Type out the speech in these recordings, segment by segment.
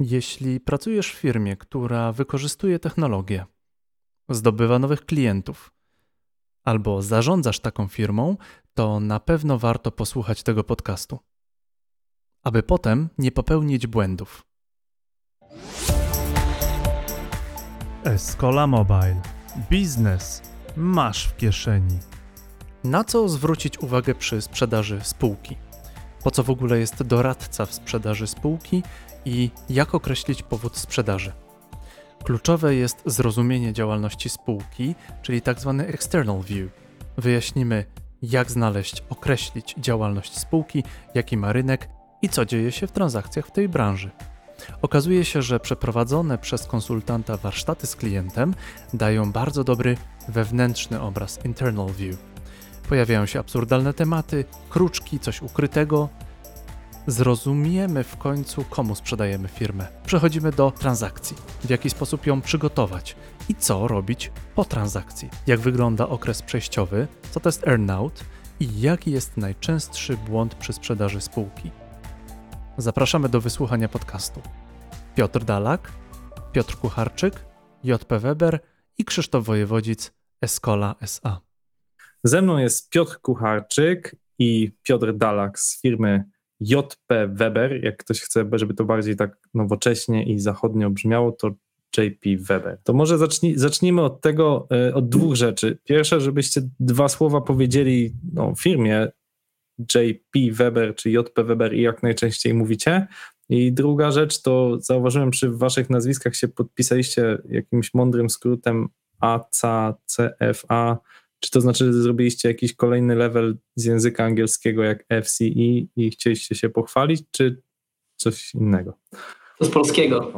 Jeśli pracujesz w firmie, która wykorzystuje technologię, zdobywa nowych klientów, albo zarządzasz taką firmą, to na pewno warto posłuchać tego podcastu, aby potem nie popełnić błędów. Escola Mobile. Biznes masz w kieszeni. Na co zwrócić uwagę przy sprzedaży spółki? Po co w ogóle jest doradca w sprzedaży spółki i jak określić powód sprzedaży? Kluczowe jest zrozumienie działalności spółki, czyli tzw. Tak external view. Wyjaśnimy, jak znaleźć, określić działalność spółki, jaki ma rynek i co dzieje się w transakcjach w tej branży. Okazuje się, że przeprowadzone przez konsultanta warsztaty z klientem dają bardzo dobry wewnętrzny obraz internal view. Pojawiają się absurdalne tematy, kruczki, coś ukrytego. Zrozumiemy w końcu, komu sprzedajemy firmę. Przechodzimy do transakcji, w jaki sposób ją przygotować i co robić po transakcji. Jak wygląda okres przejściowy, co to jest earnout i jaki jest najczęstszy błąd przy sprzedaży spółki. Zapraszamy do wysłuchania podcastu. Piotr Dalak, Piotr Kucharczyk, JP Weber i Krzysztof Wojewodzic, Escola SA. Ze mną jest Piotr Kucharczyk i Piotr Dalak z firmy JP Weber. Jak ktoś chce, żeby to bardziej tak nowocześnie i zachodnio brzmiało, to JP Weber. To może zacznij, zacznijmy od tego, e, od dwóch rzeczy. Pierwsze, żebyście dwa słowa powiedzieli o firmie JP Weber czy JP Weber i jak najczęściej mówicie. I druga rzecz to zauważyłem przy waszych nazwiskach się podpisaliście jakimś mądrym skrótem ACCFA. Czy to znaczy, że zrobiliście jakiś kolejny level z języka angielskiego jak FCE i chcieliście się pochwalić, czy coś innego? To z polskiego.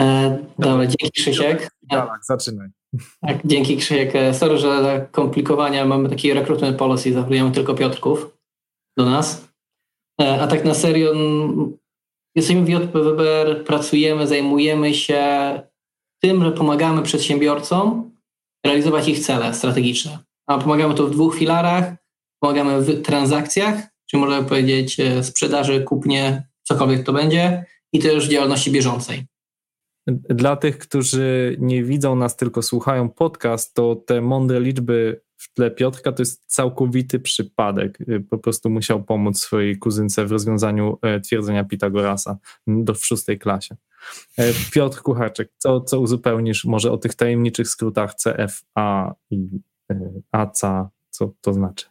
E, dobra, dzięki Krzysiek. Tak, zaczynaj. Tak, dzięki Krzysiek. E, sorry, że za komplikowania mamy taki recruitment policy, zatrudniamy tylko Piotrków do nas. E, a tak na serio, jesteśmy w JPWBR, pracujemy, zajmujemy się tym, że pomagamy przedsiębiorcom realizować ich cele strategiczne. A pomagamy to w dwóch filarach. Pomagamy w transakcjach, czyli można powiedzieć e, sprzedaży, kupnie, cokolwiek to będzie i też działalności bieżącej. Dla tych, którzy nie widzą nas, tylko słuchają podcast, to te mądre liczby w tle Piotrka to jest całkowity przypadek. Po prostu musiał pomóc swojej kuzynce w rozwiązaniu e, twierdzenia Pitagorasa do w szóstej klasie. E, Piotr Kucharczyk, co, co uzupełnisz może o tych tajemniczych skrótach CFA i e, ACA, co to znaczy?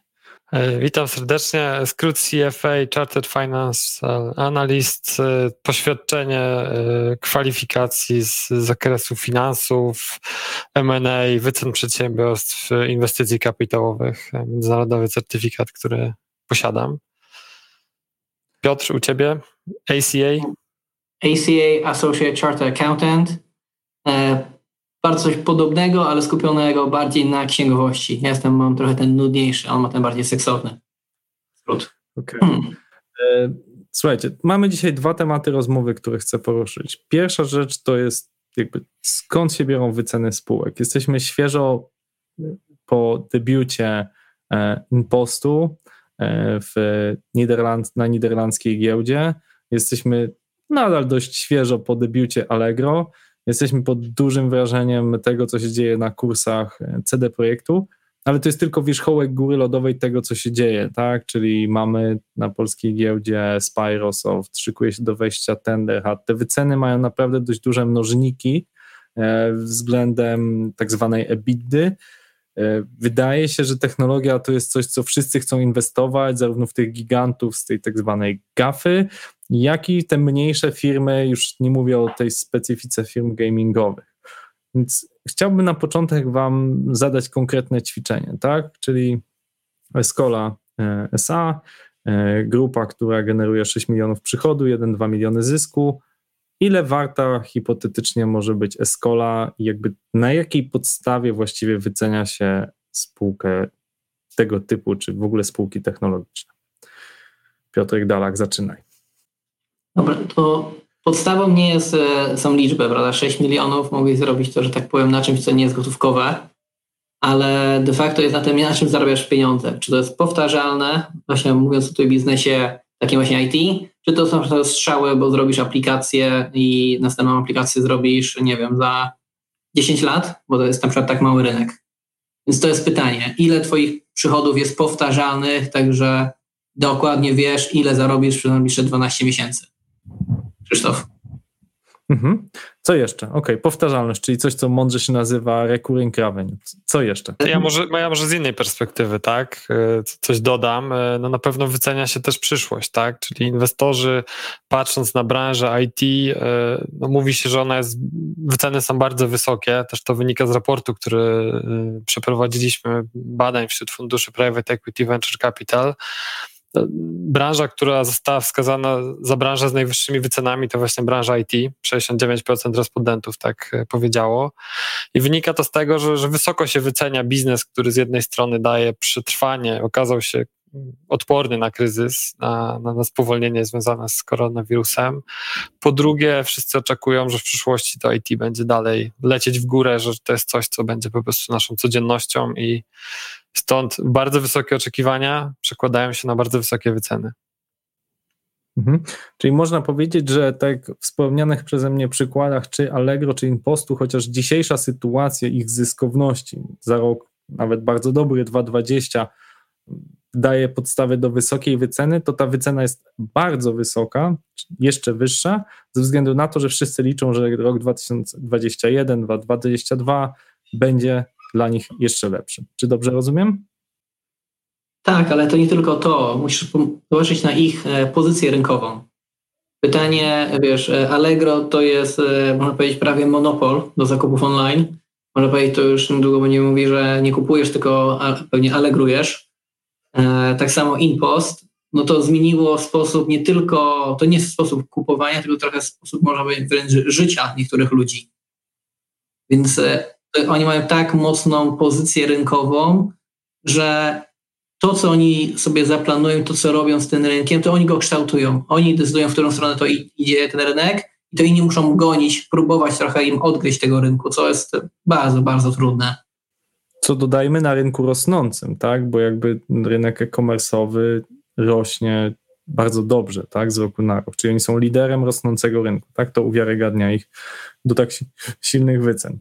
E, witam serdecznie. Skrót CFA, Chartered Financial Analyst, poświadczenie kwalifikacji z zakresu finansów, M&A, wycen przedsiębiorstw, inwestycji kapitałowych, międzynarodowy certyfikat, który posiadam. Piotr, u Ciebie? ACA? ACA, Associate Chartered Accountant. E, bardzo coś podobnego, ale skupionego bardziej na księgowości. Ja jestem, mam trochę ten nudniejszy, a on ma ten bardziej seksowny skrót. Okay. Hmm. E, słuchajcie, mamy dzisiaj dwa tematy rozmowy, które chcę poruszyć. Pierwsza rzecz to jest jakby skąd się biorą wyceny spółek. Jesteśmy świeżo po debiucie e, Impostu w Niderland, na niderlandzkiej giełdzie. Jesteśmy nadal dość świeżo po debiucie Allegro. Jesteśmy pod dużym wrażeniem tego, co się dzieje na kursach e, CD Projektu, ale to jest tylko wierzchołek góry lodowej tego, co się dzieje, tak? Czyli mamy na polskiej giełdzie Spyrosoft, szykuje się do wejścia Tenderhat. Te wyceny mają naprawdę dość duże mnożniki e, względem tak zwanej EBITDY, E, wydaje się, że technologia to jest coś, co wszyscy chcą inwestować, zarówno w tych gigantów z tej tak zwanej GAFy, jak i te mniejsze firmy, już nie mówię o tej specyfice firm gamingowych. Więc chciałbym na początek Wam zadać konkretne ćwiczenie, tak? Czyli Escola e, SA, e, grupa, która generuje 6 milionów przychodu, 1-2 miliony zysku, ile warta hipotetycznie może być Escola i jakby na jakiej podstawie właściwie wycenia się spółkę tego typu, czy w ogóle spółki technologiczne. Piotrek Dalak, zaczynaj. Dobra, to podstawą nie jest, e, są liczby, prawda? 6 milionów mogli zrobić to, że tak powiem, na czymś, co nie jest gotówkowe, ale de facto jest na tym, na czym zarabiasz pieniądze. Czy to jest powtarzalne, właśnie mówiąc o tym biznesie takim właśnie IT, czy to są strzały, bo zrobisz aplikację i następną aplikację zrobisz, nie wiem, za 10 lat, bo to jest na przykład tak mały rynek. Więc to jest pytanie, ile Twoich przychodów jest powtarzalnych, także dokładnie wiesz, ile zarobisz przez najbliższe 12 miesięcy. Krzysztof. Mhm. Co jeszcze? Ok, powtarzalność, czyli coś, co mądrze się nazywa recurring revenue. Co jeszcze? Ja może, ja może z innej perspektywy, tak? E, coś dodam. E, no na pewno wycenia się też przyszłość, tak? Czyli inwestorzy, patrząc na branżę IT, e, no mówi się, że ona jest, wyceny są bardzo wysokie. Też to wynika z raportu, który przeprowadziliśmy badań wśród funduszy Private Equity Venture Capital branża, która została wskazana za branżę z najwyższymi wycenami, to właśnie branża IT. 69% respondentów tak e, powiedziało. I wynika to z tego, że, że wysoko się wycenia biznes, który z jednej strony daje przetrwanie, okazał się odporny na kryzys, na, na, na spowolnienie związane z koronawirusem. Po drugie, wszyscy oczekują, że w przyszłości to IT będzie dalej lecieć w górę, że to jest coś, co będzie po prostu naszą codziennością i Stąd bardzo wysokie oczekiwania przekładają się na bardzo wysokie wyceny. Mhm. Czyli można powiedzieć, że tak wspomnianych przeze mnie przykładach, czy Allegro, czy Impostu, chociaż dzisiejsza sytuacja ich zyskowności za rok, nawet bardzo dobry, 2,20, daje podstawę do wysokiej wyceny, to ta wycena jest bardzo wysoka, jeszcze wyższa, ze względu na to, że wszyscy liczą, że rok 2021, 2022 będzie dla nich jeszcze lepszy. Czy dobrze rozumiem? Tak, ale to nie tylko to. Musisz zobaczyć na ich e, pozycję rynkową. Pytanie, wiesz, e, Allegro to jest, e, można powiedzieć, prawie monopol do zakupów online. Można powiedzieć, to już niedługo będzie mówi, że nie kupujesz, tylko pewnie allegrujesz. Tak samo InPost, no to zmieniło sposób nie tylko, to nie sposób kupowania, tylko trochę sposób, można powiedzieć, wręcz życia niektórych ludzi. Więc oni mają tak mocną pozycję rynkową, że to, co oni sobie zaplanują, to, co robią z tym rynkiem, to oni go kształtują. Oni decydują, w którą stronę to idzie ten rynek i to inni muszą gonić, próbować trochę im odgryźć tego rynku, co jest bardzo, bardzo trudne. Co dodajmy na rynku rosnącym, tak? Bo jakby rynek e-commerce'owy rośnie bardzo dobrze, tak? Z roku na rok. Czyli oni są liderem rosnącego rynku, tak? To uwiarygadnia ich do tak silnych wycen.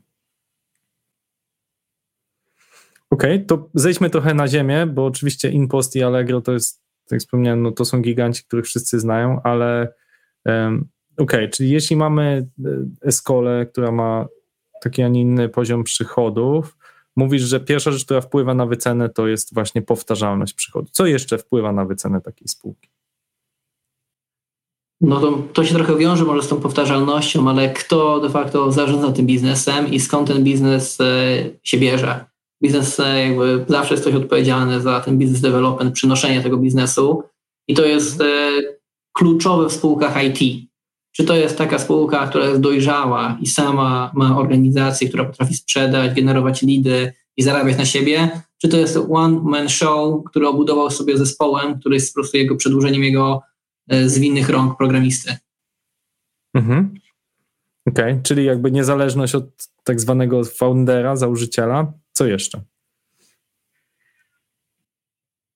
Okej, okay, to zejdźmy trochę na ziemię, bo oczywiście InPost i Allegro to jest, tak wspomniałem, no to są giganci, których wszyscy znają, ale um, okej, okay, czyli jeśli mamy e, Escole, która ma taki, a nie inny poziom przychodów, mówisz, że pierwsza rzecz, która wpływa na wycenę, to jest właśnie powtarzalność przychodu. Co jeszcze wpływa na wycenę takiej spółki? No to, to się trochę wiąże może z tą powtarzalnością, ale kto de facto zarządza tym biznesem i skąd ten biznes e, się bierze? biznes e, jakby zawsze jest ktoś odpowiedzialny za ten business development, przynoszenie tego biznesu i to jest e, kluczowe w spółkach IT. Czy to jest taka spółka, która jest dojrzała i sama ma organizację, która potrafi sprzedać, generować lidy i zarabiać na siebie, czy to jest one-man show, który obudował sobie zespołem, który jest po prostu jego przedłużeniem jego e, zwinnych rąk programisty. Mhm. Okej, okay. czyli jakby niezależność od tak zwanego foundera, założyciela, co jeszcze?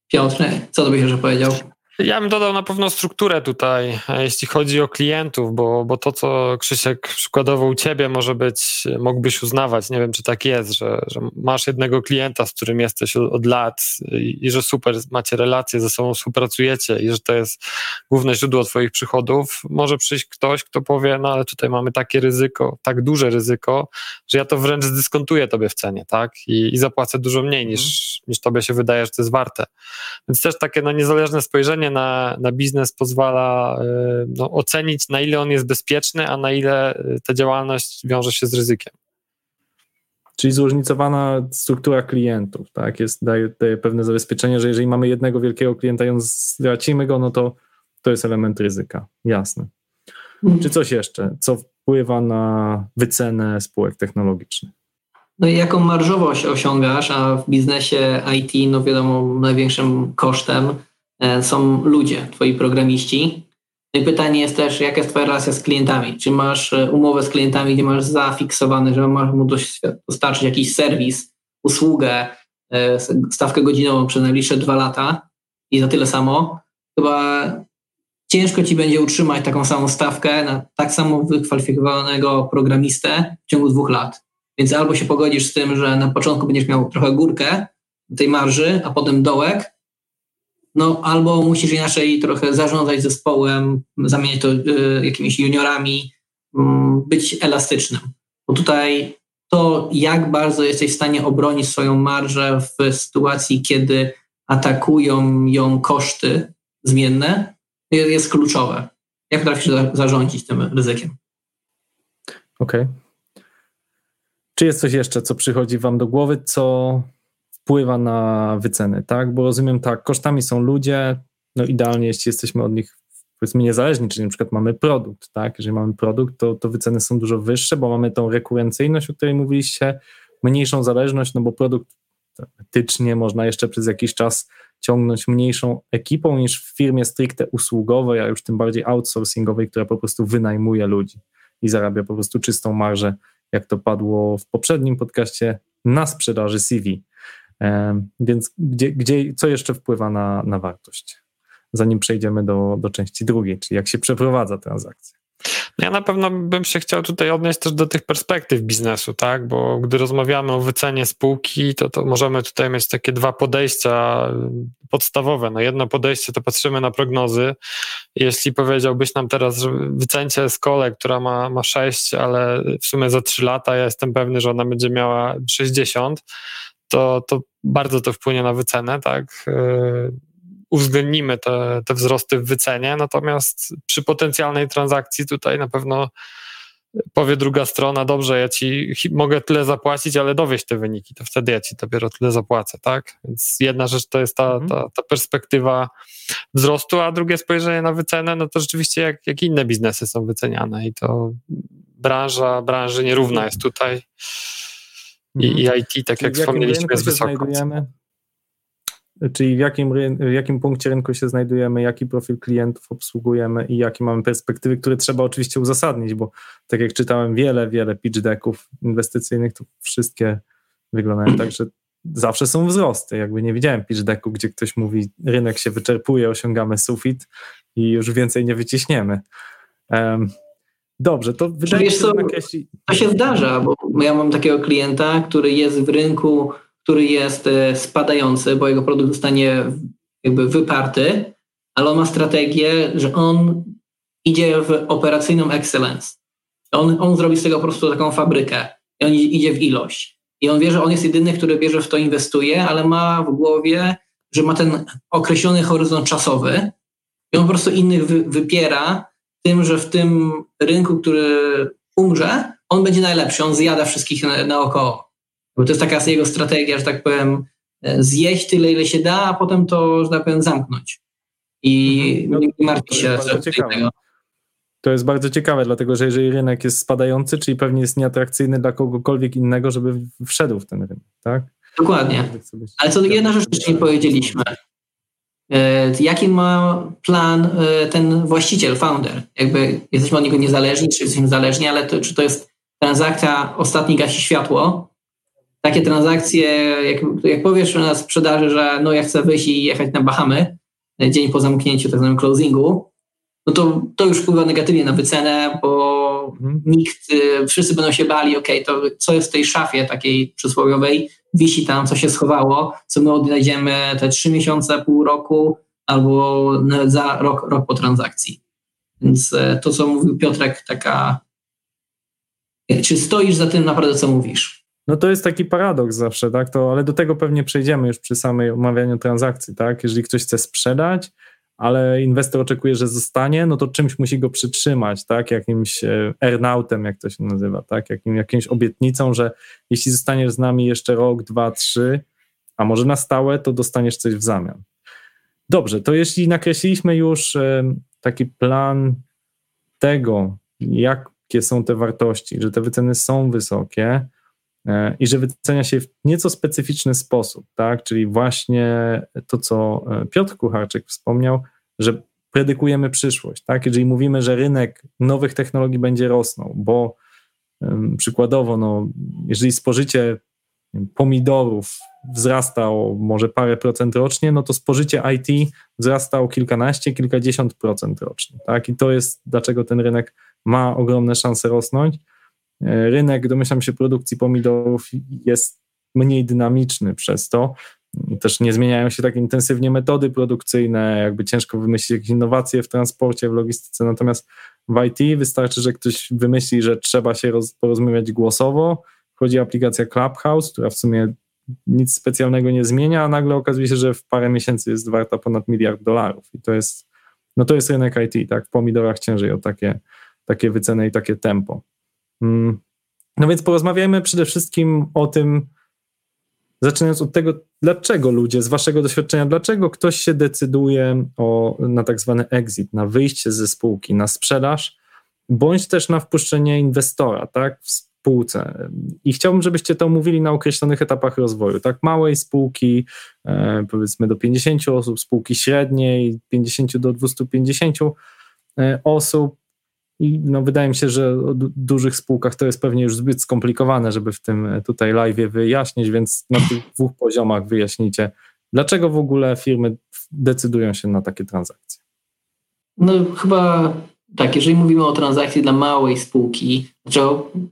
Piotr, co to byś jeszcze powiedział? Ja bym dodał na pewno strukturę tutaj, jeśli chodzi o klientów, bo, bo to, co Krzysiek przykładowo u ciebie może być, mógłbyś uznawać, nie wiem, czy tak jest, że, że masz jednego klienta, z którym jesteś od lat i, i, że super macie relacje ze sobą, współpracujecie i że to jest główne źródło twoich przychodów. Może przyjść ktoś, kto powie, no ale tutaj mamy takie ryzyko, tak duże ryzyko, że ja to wręcz zdyskontuję tobie w cenie, tak? I, i zapłacę dużo mniej niż, mhm. niż tobie się wydaje, że to jest warte. Więc też takie no, niezależne spojrzenie na, na biznes pozwala e, no, ocenić, na ile on jest bezpieczny, a na ile e, ta działalność wiąże się z ryzykiem. Czyli zróżnicowana struktura klientów, tak? Jest, daje, daje pewne zabezpieczenie, że jeżeli mamy jednego wielkiego klienta i on stracimy go, no to to jest element ryzyka. Jasne. Mhm. Czy coś jeszcze, co wpływa na wycenę spółek technologicznych? No i jaką marżowość osiągasz, a w biznesie IT, no wiadomo, największym kosztem są ludzie, twoi programiści. No i pytanie jest też, jaka jest twoja relacja z klientami? Czy masz e, umowę z klientami, gdzie masz zafiksowane, że masz mu dostarczyć jakiś serwis, usługę, e, stawkę godzinową przez najbliższe dwa lata i za tyle samo? Chyba ciężko ci będzie utrzymać taką samą stawkę na tak samo wykwalifikowanego programistę w ciągu dwóch lat. Więc albo się pogodzisz z tym, że na początku będziesz miał trochę górkę tej marży, a potem dołek, no albo musisz inaczej trochę zarządzać zespołem, zamieniać to y, jakimiś juniorami, y, być elastycznym. Bo tutaj to, jak bardzo jesteś w stanie obronić swoją marżę w sytuacji, kiedy atakują ją koszty zmienne, jest kluczowe. Jak potrafisz zarządzić tym ryzykiem? Okej. Okay. Czy jest coś jeszcze, co przychodzi Wam do głowy, co wpływa na wyceny, tak? Bo rozumiem tak, kosztami są ludzie, no idealnie, jeśli jesteśmy od nich powiedzmy niezależni, czyli na przykład mamy produkt, tak? Jeżeli mamy produkt, to, to wyceny są dużo wyższe, bo mamy tą rekurencyjność, o której mówiliście, mniejszą zależność, no bo produkt teoretycznie można jeszcze przez jakiś czas ciągnąć mniejszą ekipą niż w firmie stricte usługowej, a już tym bardziej outsourcingowej, która po prostu wynajmuje ludzi i zarabia po prostu czystą marżę, jak to padło w poprzednim podcaście, na sprzedaży CV. Więc gdzie, gdzie, co jeszcze wpływa na, na wartość? Zanim przejdziemy do, do części drugiej, czyli jak się przeprowadza transakcja. Ja na pewno bym się chciał tutaj odnieść też do tych perspektyw biznesu, tak? Bo gdy rozmawiamy o wycenie spółki, to, to możemy tutaj mieć takie dwa podejścia podstawowe. No jedno podejście to patrzymy na prognozy. Jeśli powiedziałbyś nam teraz, że wycencie skole, która ma, ma 6, ale w sumie za 3 lata ja jestem pewny, że ona będzie miała 60, to, to bardzo to wpłynie na wycenę, tak? Yy, uwzględnimy te, te wzrosty w wycenie, natomiast przy potencjalnej transakcji tutaj na pewno powie druga strona, dobrze, ja ci mogę tyle zapłacić, ale dowieść te wyniki, to wtedy ja ci dopiero tyle zapłacę, tak? Więc jedna rzecz to jest ta, mhm. ta, ta perspektywa wzrostu, a drugie spojrzenie na wycenę, no to rzeczywiście jak, jak inne biznesy są wyceniane i to branża, branży nierówna jest tutaj i, i mhm. IT, tak jak wspomnieliśmy, jest wysoko. Czyli w jakim, w jakim punkcie rynku się znajdujemy, jaki profil klientów obsługujemy i jakie mamy perspektywy, które trzeba oczywiście uzasadnić, bo tak jak czytałem wiele, wiele pitch decków inwestycyjnych, to wszystkie wyglądają tak, że zawsze są wzrosty. Jakby nie widziałem pitch decku, gdzie ktoś mówi, rynek się wyczerpuje, osiągamy sufit i już więcej nie wyciśniemy. Um, dobrze, to wydaje mi się, nakreśli... To się zdarza, bo ja mam takiego klienta, który jest w rynku który jest e, spadający, bo jego produkt zostanie jakby wyparty, ale on ma strategię, że on idzie w operacyjną excellence. On, on zrobi z tego po prostu taką fabrykę i on idzie w ilość. I on wie, że on jest jedyny, który bierze w to inwestuje, ale ma w głowie, że ma ten określony horyzont czasowy i on po prostu innych wy, wypiera tym, że w tym rynku, który umrze, on będzie najlepszy, on zjada wszystkich na, naokoło. Bo to jest taka jego strategia, że tak powiem, e, zjeść tyle, ile się da, a potem to, że tak powiem, zamknąć. I mhm. no, nie martwi się tego. To jest bardzo ciekawe, dlatego że jeżeli rynek jest spadający, czyli pewnie jest nieatrakcyjny dla kogokolwiek innego, żeby wszedł w ten rynek, tak? Dokładnie. Ale co jedna rzecz jeszcze nie powiedzieliśmy. E, jaki ma plan e, ten właściciel, founder? Jakby jesteśmy od niego niezależni, czy jesteśmy zależni, ale to, czy to jest transakcja ostatni gasi światło, takie transakcje, jak, jak powiesz na sprzedaży, że no ja chcę wyjść i jechać na Bahamy e, dzień po zamknięciu, tak zwanym closingu, no to, to już wpływa negatywnie na wycenę, bo mhm. nikt, wszyscy będą się bali, ok, to co jest w tej szafie takiej przysłowiowej, wisi tam, co się schowało, co my odnajdziemy te trzy miesiące, pół roku albo za rok, rok po transakcji. Więc e, to, co mówił Piotrek, taka, czy stoisz za tym naprawdę, co mówisz? No to jest taki paradoks zawsze, tak? To, ale do tego pewnie przejdziemy już przy samej omawianiu transakcji, tak? Jeżeli ktoś chce sprzedać, ale inwestor oczekuje, że zostanie, no to czymś musi go przytrzymać, tak? Jakimś e, earnoutem, jak to się nazywa, tak? Jakim, jakimś obietnicą, że jeśli zostaniesz z nami jeszcze rok, dwa, trzy, a może na stałe, to dostaniesz coś w zamian. Dobrze, to jeśli nakreśliliśmy już e, taki plan tego, jakie są te wartości, że te wyceny są wysokie, i że wycenia się w nieco specyficzny sposób, tak? Czyli właśnie to, co e, Piotr Kucharczyk wspomniał, że predykujemy przyszłość, tak? Jeżeli mówimy, że rynek nowych technologii będzie rosnął, bo przykładowo, no, jeżeli spożycie pomidorów wzrastał może parę procent rocznie, no to spożycie IT wzrastał kilkanaście, kilkadziesiąt procent rocznie. Tak? I to jest dlaczego ten rynek ma ogromne szanse rosnąć. E, rynek, domyślam się, produkcji pomidorów jest mniej dynamiczny przez to. Też nie zmieniają się tak intensywnie metody produkcyjne, jakby ciężko wymyślić jakieś innowacje w transporcie, w logistyce. Natomiast w IT wystarczy, że ktoś wymyśli, że trzeba się roz, porozmawiać głosowo. Wchodzi aplikacja Clubhouse, która w sumie nic specjalnego nie zmienia, a nagle okazuje się, że w parę miesięcy jest warta ponad miliard dolarów. I to jest, no to jest rynek IT, tak? W pomidorach ciężej o takie, takie wyceny i takie tempo. Mm. No więc porozmawiajmy przede wszystkim o tym, zaczynając od tego, dlaczego ludzie, z waszego doświadczenia, dlaczego ktoś się decyduje o, na tak zwany exit, na wyjście ze spółki, na sprzedaż, bądź też na wpuszczenie inwestora, tak, w spółce. I chciałbym, żebyście to omówili na określonych etapach rozwoju, tak, małej spółki, e, powiedzmy do 50 osób, spółki średniej, 50 do 250 e, osób, i no, wydaje mi się, że o dużych spółkach to jest pewnie już zbyt skomplikowane, żeby w tym e, tutaj live wyjaśnić, więc na tych dwóch poziomach wyjaśnicie, dlaczego w ogóle firmy decydują się na takie transakcje. No chyba tak, jeżeli mówimy o transakcji dla małej spółki,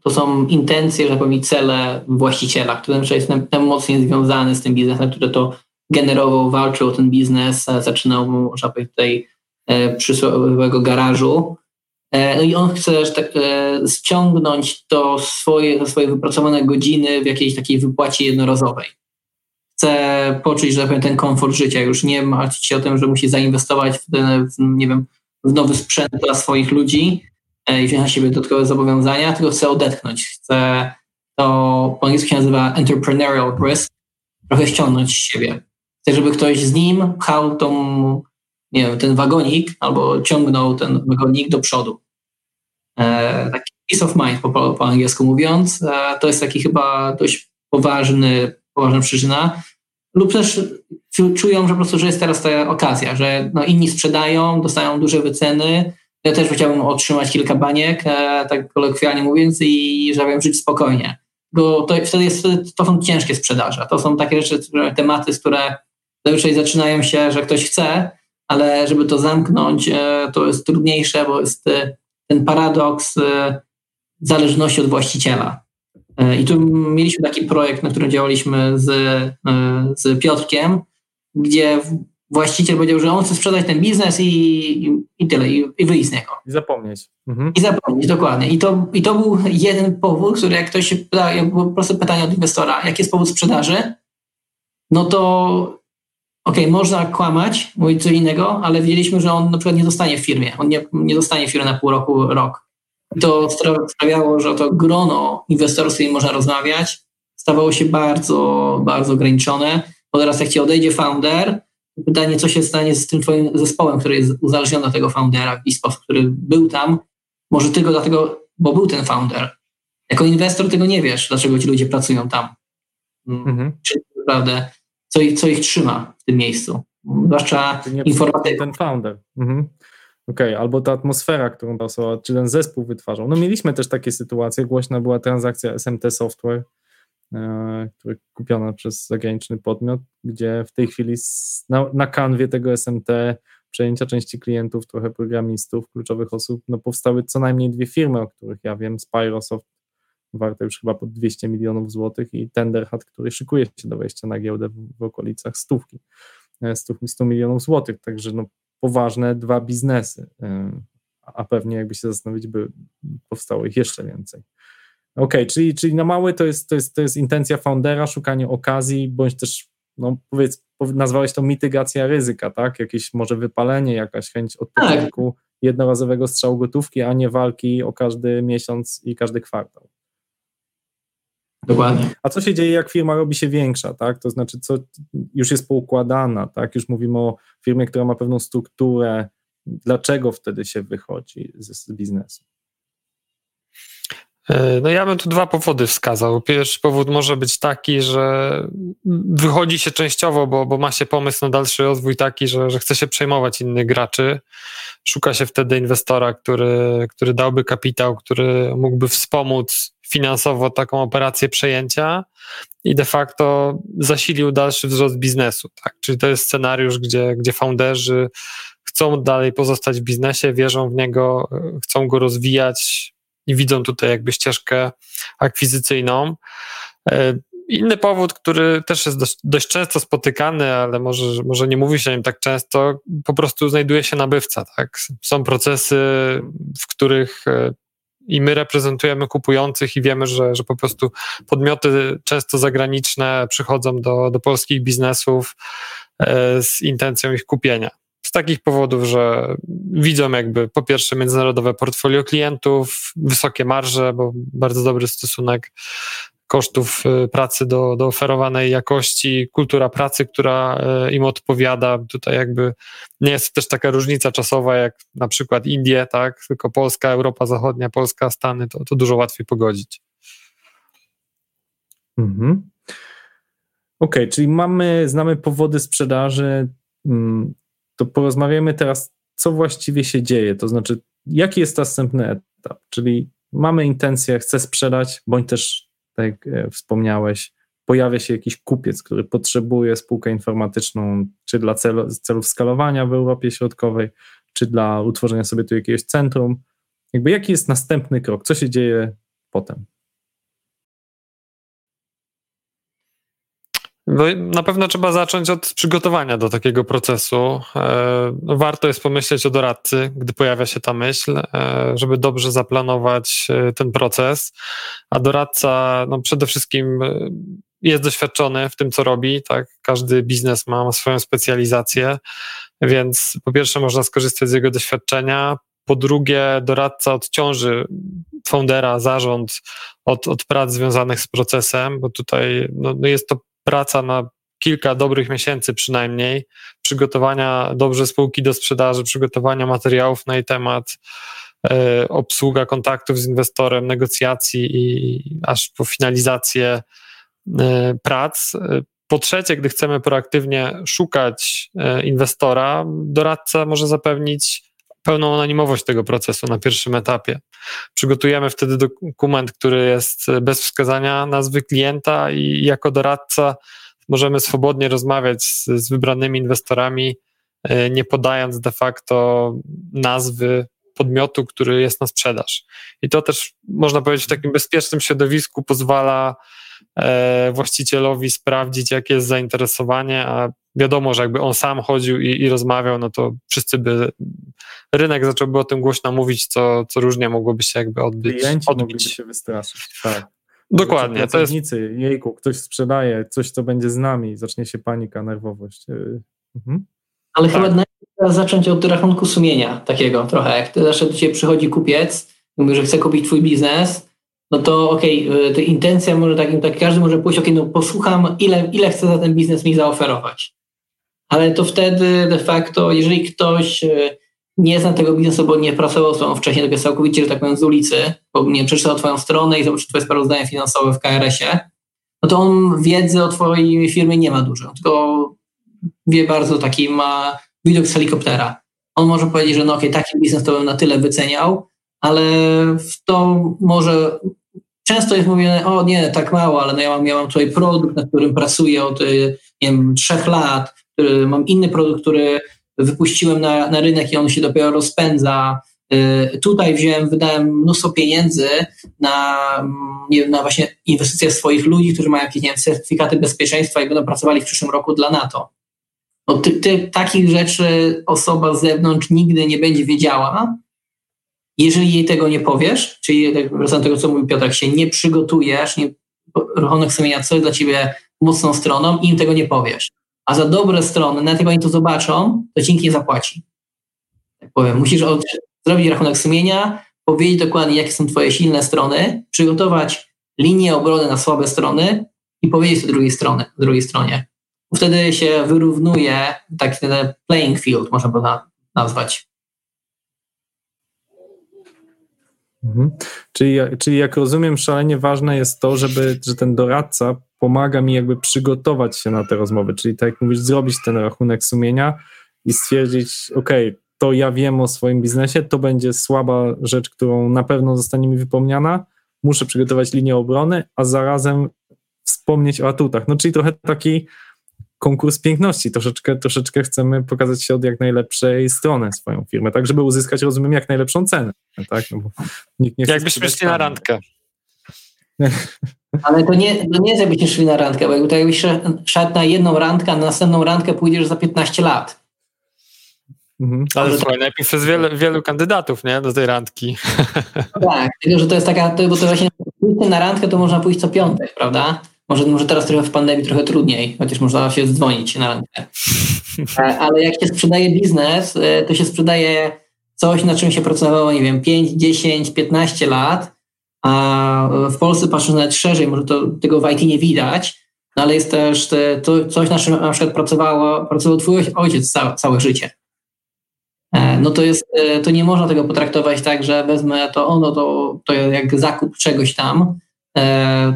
to są intencje, że powiem, cele właściciela, który jest mocniej związany z tym biznesem, który to generował, walczył o ten biznes, zaczynał, można powiedzieć, tutaj e, przysłowiowego garażu, E, no i on chce tak, e, ściągnąć to swoje, swoje wypracowane godziny w jakiejś takiej wypłacie jednorazowej. Chce poczuć, że tak powiem, ten komfort życia, już nie martwić się o tym, że musi zainwestować w, ten, w, nie wiem, w nowy sprzęt dla swoich ludzi e, i wziąć na siebie dodatkowe zobowiązania, tylko chce odetchnąć. Chce to po angielsku się nazywa entrepreneurial risk, trochę ściągnąć z siebie. Chce, żeby ktoś z nim pchał tą nie wiem, ten wagonik albo ciągnął ten wagonik do przodu. E, taki peace of mind po, po angielsku mówiąc, e, to jest taki chyba dość poważny, poważna przyczyna. Lub też czują, że po prostu, że jest teraz ta okazja, że no, inni sprzedają, dostają duże wyceny. Ja też chciałbym otrzymać kilka baniek, e, tak kolokwialnie mówiąc, i żebym żyć spokojnie. Bo to, wtedy jest, to są ciężkie sprzedaże. To są takie rzeczy, tematy, z które zazwyczaj zaczynają się, że ktoś chce, ale żeby to zamknąć, e, to jest trudniejsze, bo jest e, ten paradoks e, zależności od właściciela. I tu mieliśmy taki projekt, na którym działaliśmy z, z Piotrkiem, gdzie właściciel powiedział, że on chce sprzedać ten biznes i, i, i tyle, i, i wyjść z niego. I zapomnieć. Mhm. I zapomnieć, dokładnie. I to, I to był jeden powód, który jak ktoś się pyta, po prostu pytanie od inwestora, jaki jest powód sprzedaży, no to okej, okay, można kłamać, mówić co innego, ale wiedzieliśmy, że on na przykład nie zostanie w firmie. On nie, nie zostanie w firmie na pół roku, rok. I to sprawiało, że to grono inwestorów, z którymi można rozmawiać, stawało się bardzo, bardzo ograniczone. Bo teraz jak ci odejdzie founder, pytanie, co się stanie z tym twoim zespołem, który jest uzależniony od tego foundera w jakiś sposób, który był tam, może tylko dlatego, bo był ten founder. Jako inwestor tego nie wiesz, dlaczego ci ludzie pracują tam. Mhm. Czy naprawdę co ich, co ich trzyma w tym miejscu. Zwłaszcza informatyka. Ten founder. Mhm. Okej, okay. albo ta atmosfera, którą ta osoba, czy ten zespół wytwarzał. No mieliśmy też takie sytuacje, głośna była transakcja SMT Software, e, która kupiona przez zagraniczny podmiot, gdzie w tej chwili na, na kanwie tego SMT przejęcia części klientów, trochę programistów, kluczowych osób, no powstały co najmniej dwie firmy, o których ja wiem, Spyrosoft warte już chyba pod 200 milionów złotych i Tenderhat, który szykuje się do wejścia na giełdę w, w okolicach stówki, 100, e, 100 milionów złotych, także no poważne dwa biznesy, e, a pewnie jakby się zastanowić, by powstało ich jeszcze więcej. OK, czyli, czyli na mały to jest, to, jest, to jest intencja foundera, szukanie okazji, bądź też, no powiedz, nazwałeś to mitygacja ryzyka, tak? Jakieś może wypalenie, jakaś chęć odpoczynku, tak. jednorazowego strzału gotówki, a nie walki o każdy miesiąc i każdy kwartał. Dokładnie. A co się dzieje, jak firma robi się większa, tak? To znaczy, co już jest poukładana, tak? Już mówimy o firmie, która ma pewną strukturę. Dlaczego wtedy się wychodzi z, z biznesu? E, no ja bym tu dwa powody wskazał. Pierwszy powód może być taki, że wychodzi się częściowo, bo, bo ma się pomysł na dalszy rozwój taki, że, że chce się przejmować innych graczy. Szuka się wtedy inwestora, który, który dałby kapitał, który mógłby wspomóc finansowo taką operację przejęcia i de facto zasilił dalszy wzrost biznesu. Tak? Czyli to jest scenariusz, gdzie, gdzie founderzy chcą dalej pozostać w biznesie, wierzą w niego, chcą go rozwijać i widzą tutaj jakby ścieżkę akwizycyjną. E, inny powód, który też jest dość, dość, często spotykany, ale może, może nie mówi się o nim tak często, po prostu znajduje się nabywca. Tak? Są procesy, w których e, i my reprezentujemy kupujących i wiemy, że, że po prostu podmioty często zagraniczne przychodzą do, do polskich biznesów e, z intencją ich kupienia. Z takich powodów, że widzą jakby po pierwsze międzynarodowe portfolio klientów, wysokie marże, bo bardzo dobry stosunek kosztów y, pracy do, do oferowanej jakości, kultura pracy, która y, im odpowiada. Tutaj jakby nie jest też taka różnica czasowa jak na przykład Indie, tak? Tylko Polska, Europa Zachodnia, Polska, Stany, to, to dużo łatwiej pogodzić. Mhm. Okej, okay, czyli mamy, znamy powody sprzedaży. Mm, to porozmawiamy teraz, co właściwie się dzieje. To znaczy, jaki jest następny etap? Czyli mamy intencję, chcę sprzedać, bądź też tak jak e, wspomniałeś, pojawia się jakiś kupiec, który potrzebuje spółkę informatyczną, czy dla celu, celów skalowania w Europie Środkowej, czy dla utworzenia sobie tu jakiegoś centrum. Jakby jaki jest następny krok? Co się dzieje potem? Na pewno trzeba zacząć od przygotowania do takiego procesu. E, no, warto jest pomyśleć o doradcy, gdy pojawia się ta myśl, e, żeby dobrze zaplanować e, ten proces. A doradca no przede wszystkim jest doświadczony w tym, co robi. Tak? Każdy biznes ma swoją specjalizację, więc po pierwsze można skorzystać z jego doświadczenia. Po drugie, doradca odciąży foundera, zarząd od, od prac związanych z procesem, bo tutaj no, no jest to praca na kilka dobrych miesięcy przynajmniej, przygotowania dobrze spółki do sprzedaży, przygotowania materiałów na jej temat, e, obsługa kontaktów z inwestorem, negocjacji i aż po finalizację e, prac. Po trzecie, gdy chcemy proaktywnie szukać e, inwestora, doradca może zapewnić pełną anonimowość tego procesu na pierwszym etapie. Przygotujemy wtedy dokument, który jest bez wskazania nazwy klienta i jako doradca możemy swobodnie rozmawiać z, z wybranymi inwestorami, e, nie podając de facto nazwy podmiotu, który jest na sprzedaż. I to też można powiedzieć w takim bezpiecznym środowisku pozwala e, właścicielowi sprawdzić, jakie jest zainteresowanie, a wiadomo, że jakby on sam chodził i, i rozmawiał, no to wszyscy by, rynek zacząłby o tym głośno mówić, co, co różnie mogłoby się jakby odbyć. Klienci odbić. mogliby się wystraszyć, tak. Dokładnie. To jest... Jejku, ktoś sprzedaje coś, co będzie z nami, zacznie się panika, nerwowość. Y, mhm. Ale tak. chyba najlepiej zacząć od rachunku sumienia takiego trochę. Jak zawsze do ciebie przychodzi kupiec, mówi, że chce kupić twój biznes, no to okej, okay, intencja może takim, tak każdy może pójść, okej, okay, no posłucham, ile, ile chce za ten biznes mi zaoferować. Ale to wtedy de facto, jeżeli ktoś y, nie zna tego biznesu, bo nie pracował z tobą wcześniej, tylko jest całkowicie, że tak powiem, z ulicy, bo nie przeczytał twoją stronę i zobaczył twoje sprawozdanie finansowe w KRS-ie, no to on wiedzy o twojej firmie nie ma dużo, tylko wie bardzo taki, ma widok z helikoptera. On może powiedzieć, że no okej, okay, taki biznes to bym na tyle wyceniał, ale w to może często jest mówione, o nie, tak mało, ale no ja mam, ja mam tutaj produkt, na którym pracuję od nie wiem, trzech lat, mam inny produkt, który wypuściłem na, na rynek i on się dopiero rozpędza. Y, tutaj wziąłem, wydałem mnóstwo pieniędzy na, nie wiem, na właśnie inwestycje swoich ludzi, którzy mają jakieś nie wiem, certyfikaty bezpieczeństwa i będą pracowali w przyszłym roku dla NATO. No, ty, ty, takich rzeczy osoba z zewnątrz nigdy nie będzie wiedziała, jeżeli jej tego nie powiesz, czyli tak wracam do tego, co mówił Piotr, się nie przygotujesz, nie, rachunek sumienia, co jest dla ciebie mocną stroną im tego nie powiesz a za dobre strony, nawet jak oni to zobaczą, to ci nikt nie zapłaci. Tak powiem, musisz od, zrobić rachunek sumienia, powiedzieć dokładnie, jakie są twoje silne strony, przygotować linię obrony na słabe strony i powiedzieć to drugiej strony, drugiej stronie. Wtedy się wyrównuje taki playing field, można by nazwać. Mhm. Czyli, czyli jak rozumiem, szalenie ważne jest to, żeby, że ten doradca pomaga mi jakby przygotować się na te rozmowy, czyli tak jak mówisz, zrobić ten rachunek sumienia i stwierdzić, ok, to ja wiem o swoim biznesie, to będzie słaba rzecz, którą na pewno zostanie mi wypomniana, muszę przygotować linię obrony, a zarazem wspomnieć o atutach. No czyli trochę taki konkurs piękności. Troszeczkę, troszeczkę chcemy pokazać się od jak najlepszej strony swoją firmę, tak żeby uzyskać, rozumiem, jak najlepszą cenę. Tak? No bo nikt nie chce Jakbyśmy szli na randkę. Ale to nie, to nie jest jakbyście szli na randkę, bo jakby to jakbyś szedł na jedną randkę, a na następną randkę pójdziesz za 15 lat. Mhm. Ale to... słuchaj, najpierw jest wiele, wielu kandydatów nie, do tej randki. tak, tylko że to jest taka, to, bo to właśnie na randkę to można pójść co piątek, prawda? Może, może teraz trochę w pandemii trochę trudniej, chociaż można się dzwonić na randkę. E, ale jak się sprzedaje biznes, e, to się sprzedaje coś, na czym się pracowało, nie wiem, 5, 10, 15 lat, a w Polsce patrząc nawet szerzej, może to, tego w IT nie widać, no ale jest też te, to coś, na czym na przykład pracowało, pracował twój ojciec całe, całe życie. E, no to jest, to nie można tego potraktować tak, że wezmę to ono, to, to jak zakup czegoś tam,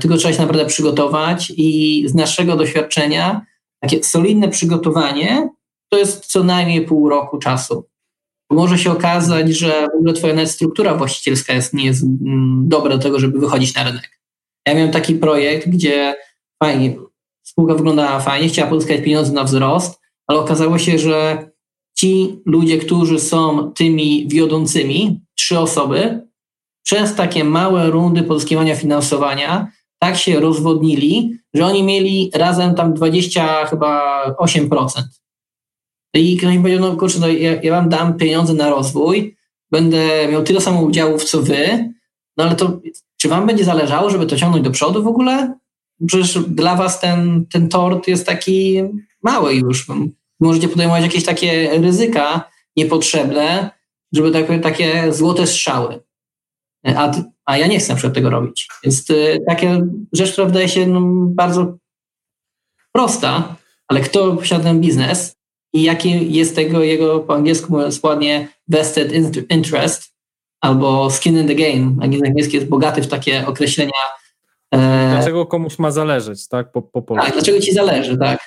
tylko trzeba się naprawdę przygotować i z naszego doświadczenia takie solidne przygotowanie to jest co najmniej pół roku czasu. Może się okazać, że w ogóle twoja struktura właścicielska jest, nie jest mm, dobra do tego, żeby wychodzić na rynek. Ja miałem taki projekt, gdzie fajnie, spółka wyglądała fajnie, chciała pozyskać pieniądze na wzrost, ale okazało się, że ci ludzie, którzy są tymi wiodącymi, trzy osoby, przez takie małe rundy pozyskiwania finansowania tak się rozwodnili, że oni mieli razem tam 20 chyba 8%. I ktoś powiedział, no kurczę, no ja, ja wam dam pieniądze na rozwój, będę miał tyle samo udziałów, co wy, no ale to czy wam będzie zależało, żeby to ciągnąć do przodu w ogóle? Przecież dla was ten, ten tort jest taki mały już. Możecie podejmować jakieś takie ryzyka niepotrzebne, żeby takie, takie złote strzały. A, a ja nie chcę na przykład tego robić. Więc y, taka rzecz, która wydaje się no, bardzo prosta, ale kto posiada ten biznes i jaki jest tego jego, po angielsku mówiąc ładnie, vested interest albo skin in the game. Angielski jest bogaty w takie określenia. E, dlaczego komuś ma zależeć, tak? Po, po polsku. Tak, dlaczego ci zależy, tak?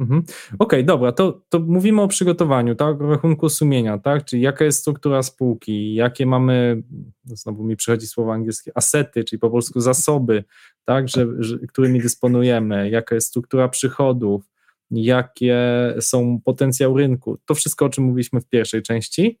Mhm. Okej, okay, dobra, to, to mówimy o przygotowaniu, tak, o rachunku sumienia, tak, czyli jaka jest struktura spółki, jakie mamy, znowu mi przychodzi słowo angielskie, asety, czyli po polsku zasoby, tak, że, że, którymi dysponujemy, jaka jest struktura przychodów, jakie są potencjał rynku, to wszystko, o czym mówiliśmy w pierwszej części.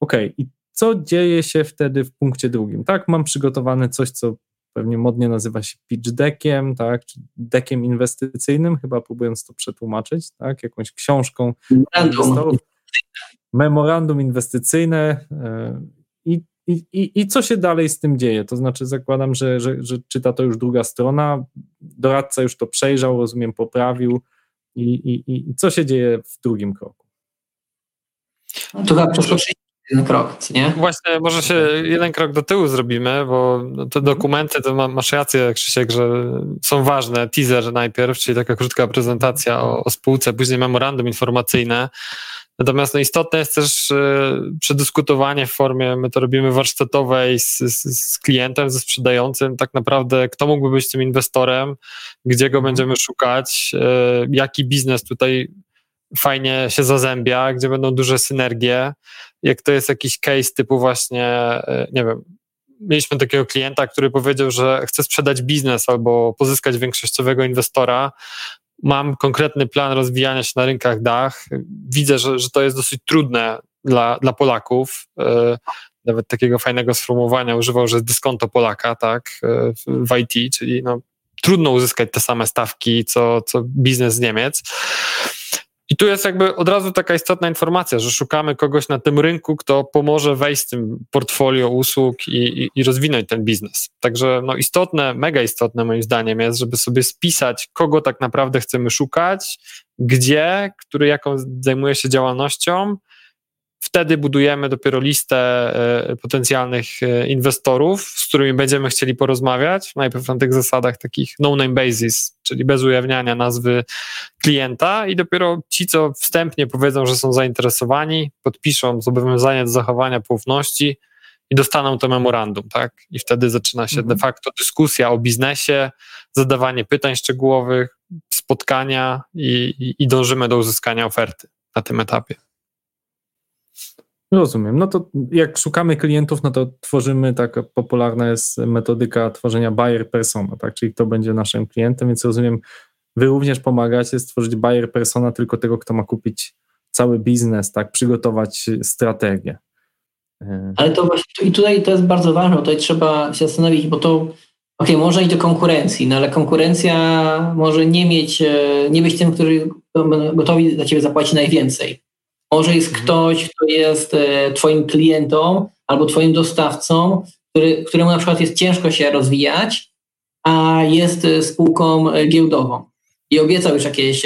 Okej, okay, i co dzieje się wtedy w punkcie drugim, tak, mam przygotowane coś, co pewnie modnie nazywa się pitch deckiem, tak, czy deckiem inwestycyjnym, chyba próbując to przetłumaczyć, tak, jakąś książką. Memorandum, memorandum inwestycyjne e, i, i, i, i co się dalej z tym dzieje, to znaczy zakładam, że, że, że czyta to już druga strona, doradca już to przejrzał, rozumiem, poprawił i, i, i co się dzieje w drugim kroku? To chyba przeskoczyć jeden krok, nie? Właśnie, może się jeden krok do tyłu zrobimy, bo te dokumenty, to masz rację, Krzysiek, że są ważne. Teaser najpierw, czyli taka krótka prezentacja o, o spółce, później memorandum informacyjne. Natomiast no, istotne jest też y, przedyskutowanie w formie, my to robimy warsztatowej z, z, z, klientem, ze sprzedającym, tak naprawdę kto mógłby być tym inwestorem, gdzie go będziemy szukać, y, jaki biznes tutaj fajnie się zazębia, gdzie będą duże synergie. Jak to jest jakiś case typu właśnie, e, nie wiem, mieliśmy takiego klienta, który powiedział, że chce sprzedać biznes albo pozyskać większościowego inwestora. Mam konkretny plan rozwijania się na rynkach dach. Widzę, że, że to jest dosyć trudne dla, dla Polaków. E, nawet takiego fajnego sformułowania używał, że dyskonto Polaka, tak, e, w IT, czyli no, trudno uzyskać te same stawki, co, co biznes z Niemiec. I tu jest jakby od razu taka istotna informacja, że szukamy kogoś na tym rynku, kto pomoże wejść w tym portfolio usług i, i, i, rozwinąć ten biznes. Także no istotne, mega istotne moim zdaniem jest, żeby sobie spisać, kogo tak naprawdę chcemy szukać, gdzie, który jaką zajmuje się działalnością, Wtedy budujemy dopiero listę e, potencjalnych e, inwestorów, z którymi będziemy chcieli porozmawiać, najpierw na tych zasadach takich no-name basis, czyli bez ujawniania nazwy klienta i dopiero ci, co wstępnie powiedzą, że są zainteresowani, podpiszą zobowiązanie do zachowania poufności i dostaną to memorandum, tak? I wtedy zaczyna się mhm. de facto dyskusja o biznesie, zadawanie pytań szczegółowych, spotkania i, i, i dążymy do uzyskania oferty na tym etapie. Rozumiem. No to jak szukamy klientów, no to tworzymy, tak popularna jest metodyka tworzenia buyer persona, tak? Czyli kto będzie naszym klientem, więc rozumiem, wy również pomagacie stworzyć buyer persona tylko tego, kto ma kupić cały biznes, tak? Przygotować strategię. Ale to właśnie, i tutaj to jest bardzo ważne, tutaj trzeba się zastanowić, bo to Okej, okay, może iść do konkurencji, no ale konkurencja może nie mieć, e, nie być tym, który gotowi za ciebie zapłacić najwięcej. Może jest mhm. ktoś, kto jest e, twoim klientem albo twoim dostawcą, który, któremu na przykład jest ciężko się rozwijać, a jest e, spółką giełdową i obiecał już jakieś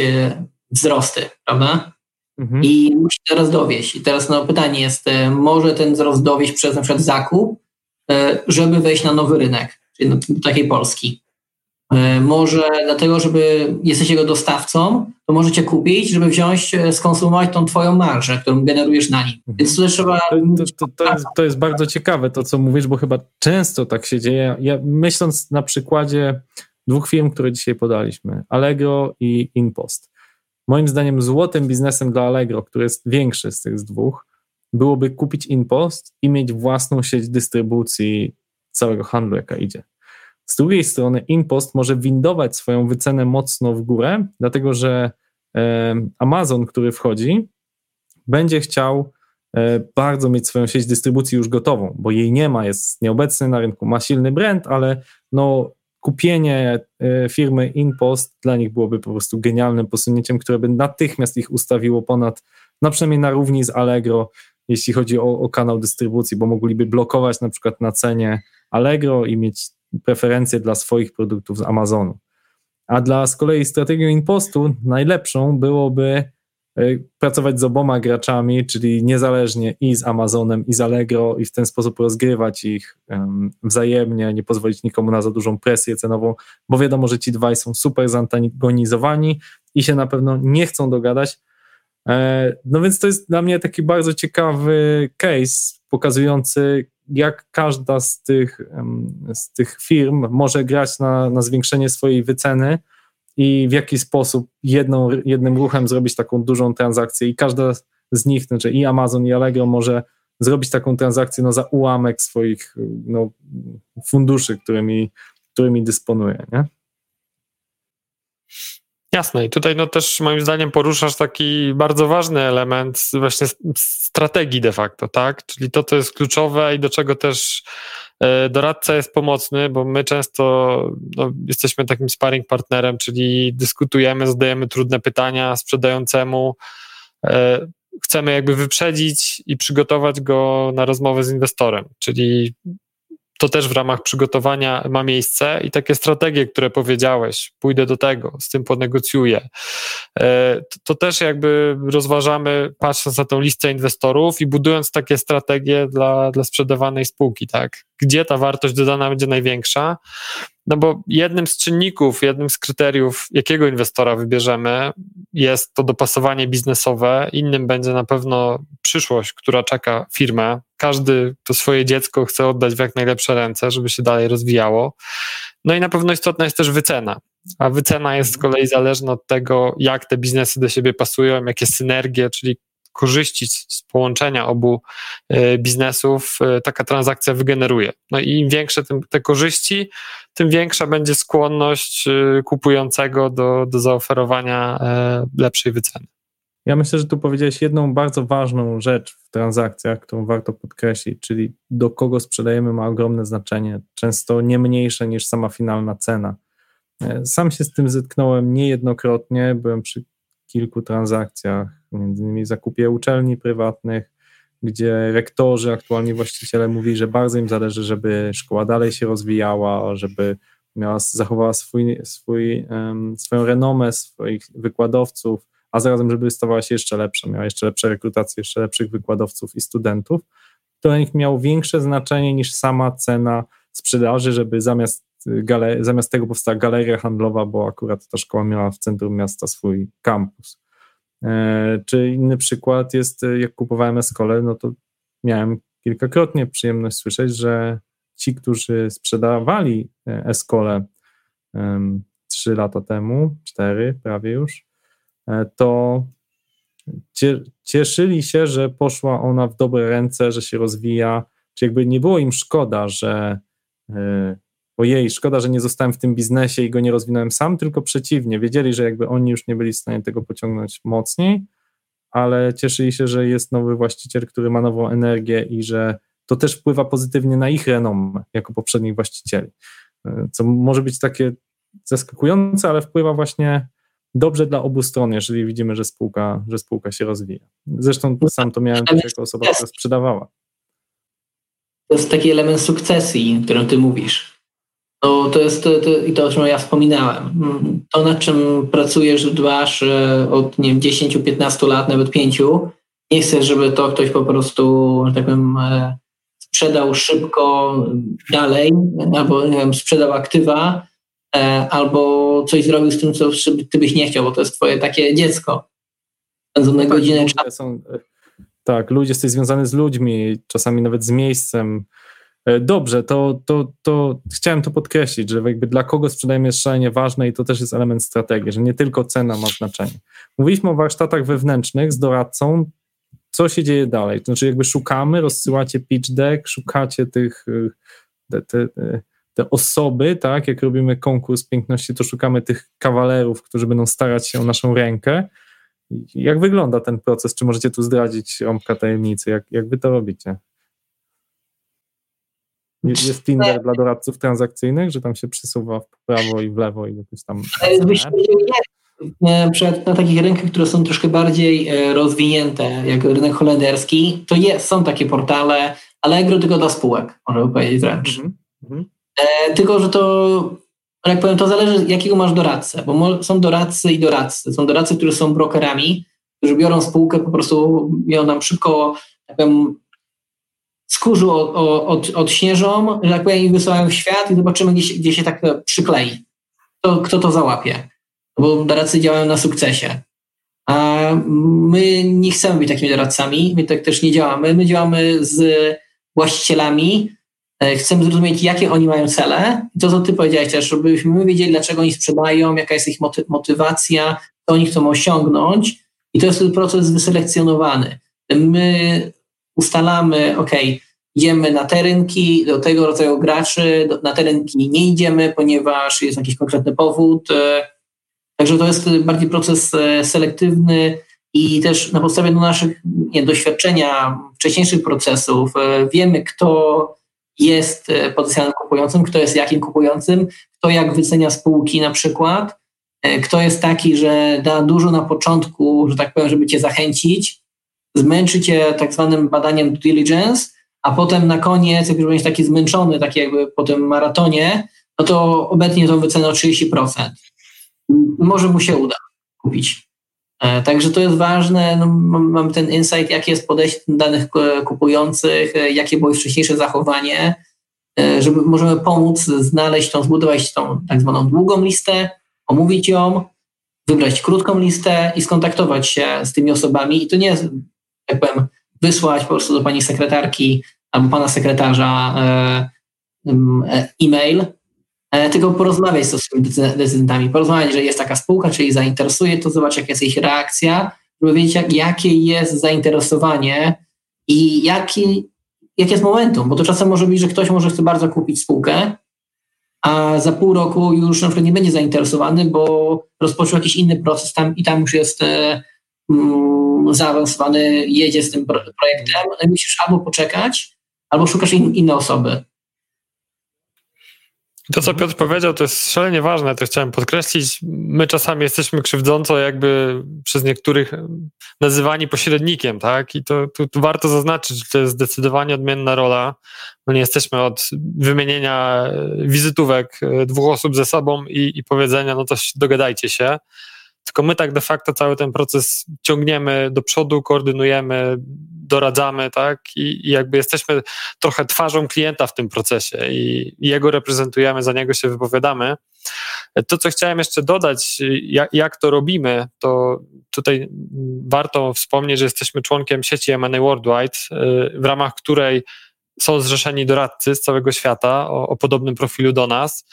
wzrosty, prawda? Mhm. I musi teraz dowieść. I teraz no, pytanie jest, może ten wzrost dowieść przez na przykład zakup, żeby wejść na nowy rynek czyli do takiej Polski. E, może dlatego, żeby jesteś jego dostawcą, to możecie kupić, żeby wziąć, e, skonsumować tą twoją marżę, którą generujesz na nim. Mhm. Więc to trzeba... To, to, to, jest, to jest bardzo ciekawe to, co mówisz, bo chyba często tak się dzieje. Ja myśląc na przykładzie dwóch firm, które dzisiaj podaliśmy, Allegro i InPost. Moim zdaniem złotym biznesem dla Allegro, który jest większy z tych dwóch, byłoby kupić InPost i mieć własną sieć dystrybucji całego handlu, jaka idzie. Z drugiej strony InPost może windować swoją wycenę mocno w górę, dlatego że Amazon, który wchodzi, będzie chciał e, bardzo mieć swoją sieć dystrybucji już gotową, bo jej nie ma, jest nieobecny na rynku, ma silny brand, ale no, kupienie e, firmy InPost dla nich byłoby po prostu genialnym posunięciem, które by natychmiast ich ustawiło ponad, no przynajmniej na równi z Allegro, jeśli chodzi o, o kanał dystrybucji, bo mogliby blokować na przykład na cenie Allegro i mieć preferencje dla swoich produktów z Amazonu. A dla z kolei strategią impostu najlepszą byłoby e, pracować z oboma graczami, czyli niezależnie i z Amazonem, i z Allegro, i w ten sposób rozgrywać ich um, wzajemnie, nie pozwolić nikomu na za dużą presję cenową, bo wiadomo, że ci dwaj są super zantagonizowani i się na pewno nie chcą dogadać. E, no więc to jest dla mnie taki bardzo ciekawy case pokazujący, jak każda z tych, z tych firm może grać na, na zwiększenie swojej wyceny i w jaki sposób jedną, jednym ruchem zrobić taką dużą transakcję i każda z nich, znaczy i Amazon i Allegro może zrobić taką transakcję no, za ułamek swoich no, funduszy, którymi, którymi dysponuje. Nie? Jasne. I tutaj no też moim zdaniem poruszasz taki bardzo ważny element właśnie strategii de facto, tak? Czyli to, co jest kluczowe i do czego też e, doradca jest pomocny, bo my często no, jesteśmy takim sparring partnerem, czyli dyskutujemy, zadajemy trudne pytania sprzedającemu, e, chcemy jakby wyprzedzić i przygotować go na rozmowę z inwestorem, czyli to też w ramach przygotowania ma miejsce i takie strategie, które powiedziałeś, pójdę do tego, z tym ponegocjuję. E, to, to też jakby rozważamy, patrząc na tą listę inwestorów i budując takie strategie dla, dla sprzedawanej spółki, tak? Gdzie ta wartość dodana będzie największa? No bo jednym z czynników, jednym z kryteriów, jakiego inwestora wybierzemy, jest to dopasowanie biznesowe. Innym będzie na pewno przyszłość, która czeka firmę. Każdy to swoje dziecko chce oddać w jak najlepsze ręce, żeby się dalej rozwijało. No i na pewno istotna jest też wycena. A wycena jest z kolei zależna od tego, jak te biznesy do siebie pasują, jakie synergie, czyli korzyści z połączenia obu e, biznesów e, taka transakcja wygeneruje. No i im większe te korzyści, tym większa będzie skłonność e, kupującego do, do zaoferowania lepszej wyceny. Ja myślę, że tu powiedziałeś jedną bardzo ważną rzecz w transakcjach, którą warto podkreślić, czyli do kogo sprzedajemy ma ogromne znaczenie, często nie mniejsze niż sama finalna cena. Sam się z tym zetknąłem niejednokrotnie, byłem przy kilku transakcjach, między innymi zakupie uczelni prywatnych, gdzie rektorzy, aktualnie właściciele mówili, że bardzo im zależy, żeby szkoła dalej się rozwijała, żeby miała, zachowała swój, swój, um, swoją renomę swoich wykładowców, a zarazem, żeby stawała się jeszcze lepsza, miała jeszcze lepsze rekrutacje, jeszcze lepszych wykładowców i studentów. To dla nich miało większe znaczenie niż sama cena sprzedaży, żeby zamiast, zamiast tego powstała galeria handlowa, bo akurat ta szkoła miała w centrum miasta swój kampus. E, czy inny przykład jest, e, jak kupowałem Escole, no to miałem kilkakrotnie przyjemność słyszeć, że ci, którzy sprzedawali e, Escole trzy lata temu, cztery prawie już, to cieszyli się, że poszła ona w dobre ręce, że się rozwija, czy jakby nie było im szkoda, że ojej, szkoda, że nie zostałem w tym biznesie i go nie rozwinąłem sam, tylko przeciwnie, wiedzieli, że jakby oni już nie byli w stanie tego pociągnąć mocniej, ale cieszyli się, że jest nowy właściciel, który ma nową energię i że to też wpływa pozytywnie na ich renomę jako poprzednich właścicieli. E, co może być takie zaskakujące, ale wpływa właśnie dobrze dla obu stron, jeżeli widzimy, że spółka, że spółka się rozwija. Zresztą sam to miałem też jako osoba, która sprzedawała. To jest taki element sukcesji, o którym ty mówisz. No, to jest to, to, i to, o czym ja wspominałem. To, nad czym pracujesz, dbasz e, od nie wiem, 10-15 lat, nawet 5, nie chcesz, żeby to ktoś po prostu, że tak powiem, e, sprzedał szybko dalej, albo nie wiem, sprzedał aktywa, e, albo coś zrobił z tym, co ty byś nie chciał, bo to jest twoje takie dziecko. Spędzone tak, godziny czasu. Tak, ludzie jesteś związany z ludźmi, czasami nawet z miejscem. E, dobrze, to, to, to chciałem to podkreślić, że jakby dla kogo sprzedajemy jest szalenie ważne i to też jest element strategii, że nie tylko cena ma znaczenie. Mówiliśmy o warsztatach wewnętrznych z doradcą, co się dzieje dalej? To znaczy jakby szukamy, rozsyłacie pitch deck, szukacie tych y, te, te, te, osoby, tak, jak robimy konkurs piękności, to szukamy tych kawalerów, którzy będą starać się o naszą rękę. Jak wygląda ten proces? Czy możecie tu zdradzić rąbka tajemnicy? Jak, jak wy to robicie? Jest Tinder dla doradców transakcyjnych, że tam się przesuwa w prawo i w lewo i jakoś tam. Na przykład na takich rynkach, które są troszkę bardziej e, rozwinięte, jak rynek holenderski, to jest, są takie portale Allegro tylko dla spółek, można by powiedzieć wręcz. Mm -hmm. e, tylko, że to, jak powiem, to zależy jakiego masz doradcę, bo są doradcy i doradcy. Są doradcy, którzy są brokerami, którzy biorą spółkę, po prostu ją tam szybko, tak powiem, skórzu od, od, odśnieżą, że tak powiem, i wysyłają w świat i zobaczymy, gdzie się, gdzie się tak przyklei. To, kto to załapie bo doradcy działają na sukcesie. A my nie chcemy być takimi doradcami, my tak też nie działamy. My działamy z właścicielami, e, chcemy zrozumieć, jakie oni mają cele. To, co ty powiedziałeś też, żebyśmy my wiedzieli, dlaczego oni sprzedają, jaka jest ich motywacja, co oni chcą osiągnąć. I to jest ten proces wyselekcjonowany. My ustalamy, ok, idziemy na te rynki, do tego rodzaju graczy, na te rynki nie idziemy, ponieważ jest jakiś konkretny powód, e, Także to jest bardziej proces e, selektywny i też na podstawie naszych nie, doświadczenia, wcześniejszych procesów e, wiemy, kto jest potencjalnym kupującym, kto jest jakim kupującym, kto jak wycenia spółki na przykład, kto jest taki, że da dużo na początku, że tak powiem, żeby cię zachęcić, zmęczy cię tak zwanym badaniem due diligence, a potem na koniec, jak już będziesz taki zmęczony, taki jakby po tym maratonie, no to obecnie tą wycenę o 30% może mu się uda kupić. E, także to jest ważne, no, mamy ten insight, jakie jest podejście danych kupujących, e, jakie było ich wcześniejsze zachowanie, e, żeby możemy pomóc znaleźć tą, zbudować tą tak zwaną długą listę, omówić ją, wybrać krótką listę i skontaktować się z tymi osobami. I to nie jest, jak powiem, wysłać po prostu do pani sekretarki albo pana sekretarza e-mail, E, tylko porozmawiać z swoimi decydentami, porozmawiać, że jest taka spółka, czy zainteresuje, to zobacz, jaka jest ich reakcja, żeby wiedzieć, jak, jakie jest zainteresowanie i jaki, jakie jest momentum, bo to czasem może być, że ktoś może chce bardzo kupić spółkę, a za pół roku już na przykład nie będzie zainteresowany, bo rozpoczął jakiś inny proces tam i tam już jest e, mm, zaawansowany, jedzie z tym projektem, musisz albo poczekać, albo szukasz in, inne osoby. To, co Piotr powiedział, to jest szalenie ważne, to chciałem podkreślić. My czasami jesteśmy krzywdząco jakby przez niektórych nazywani pośrednikiem, tak? I to tu, tu warto zaznaczyć, że to jest zdecydowanie odmienna rola. No nie jesteśmy od wymienienia wizytówek dwóch osób ze sobą i, i powiedzenia, no to dogadajcie się. Tylko my tak de facto cały ten proces ciągniemy do przodu, koordynujemy, doradzamy, tak? I, i jakby jesteśmy trochę twarzą klienta w tym procesie i, i jego reprezentujemy, za niego się wypowiadamy. To, co chciałem jeszcze dodać, jak, jak, to robimy, to tutaj warto wspomnieć, że jesteśmy członkiem sieci M&A Worldwide, w ramach której są zrzeszeni doradcy z całego świata o, o, podobnym profilu do nas.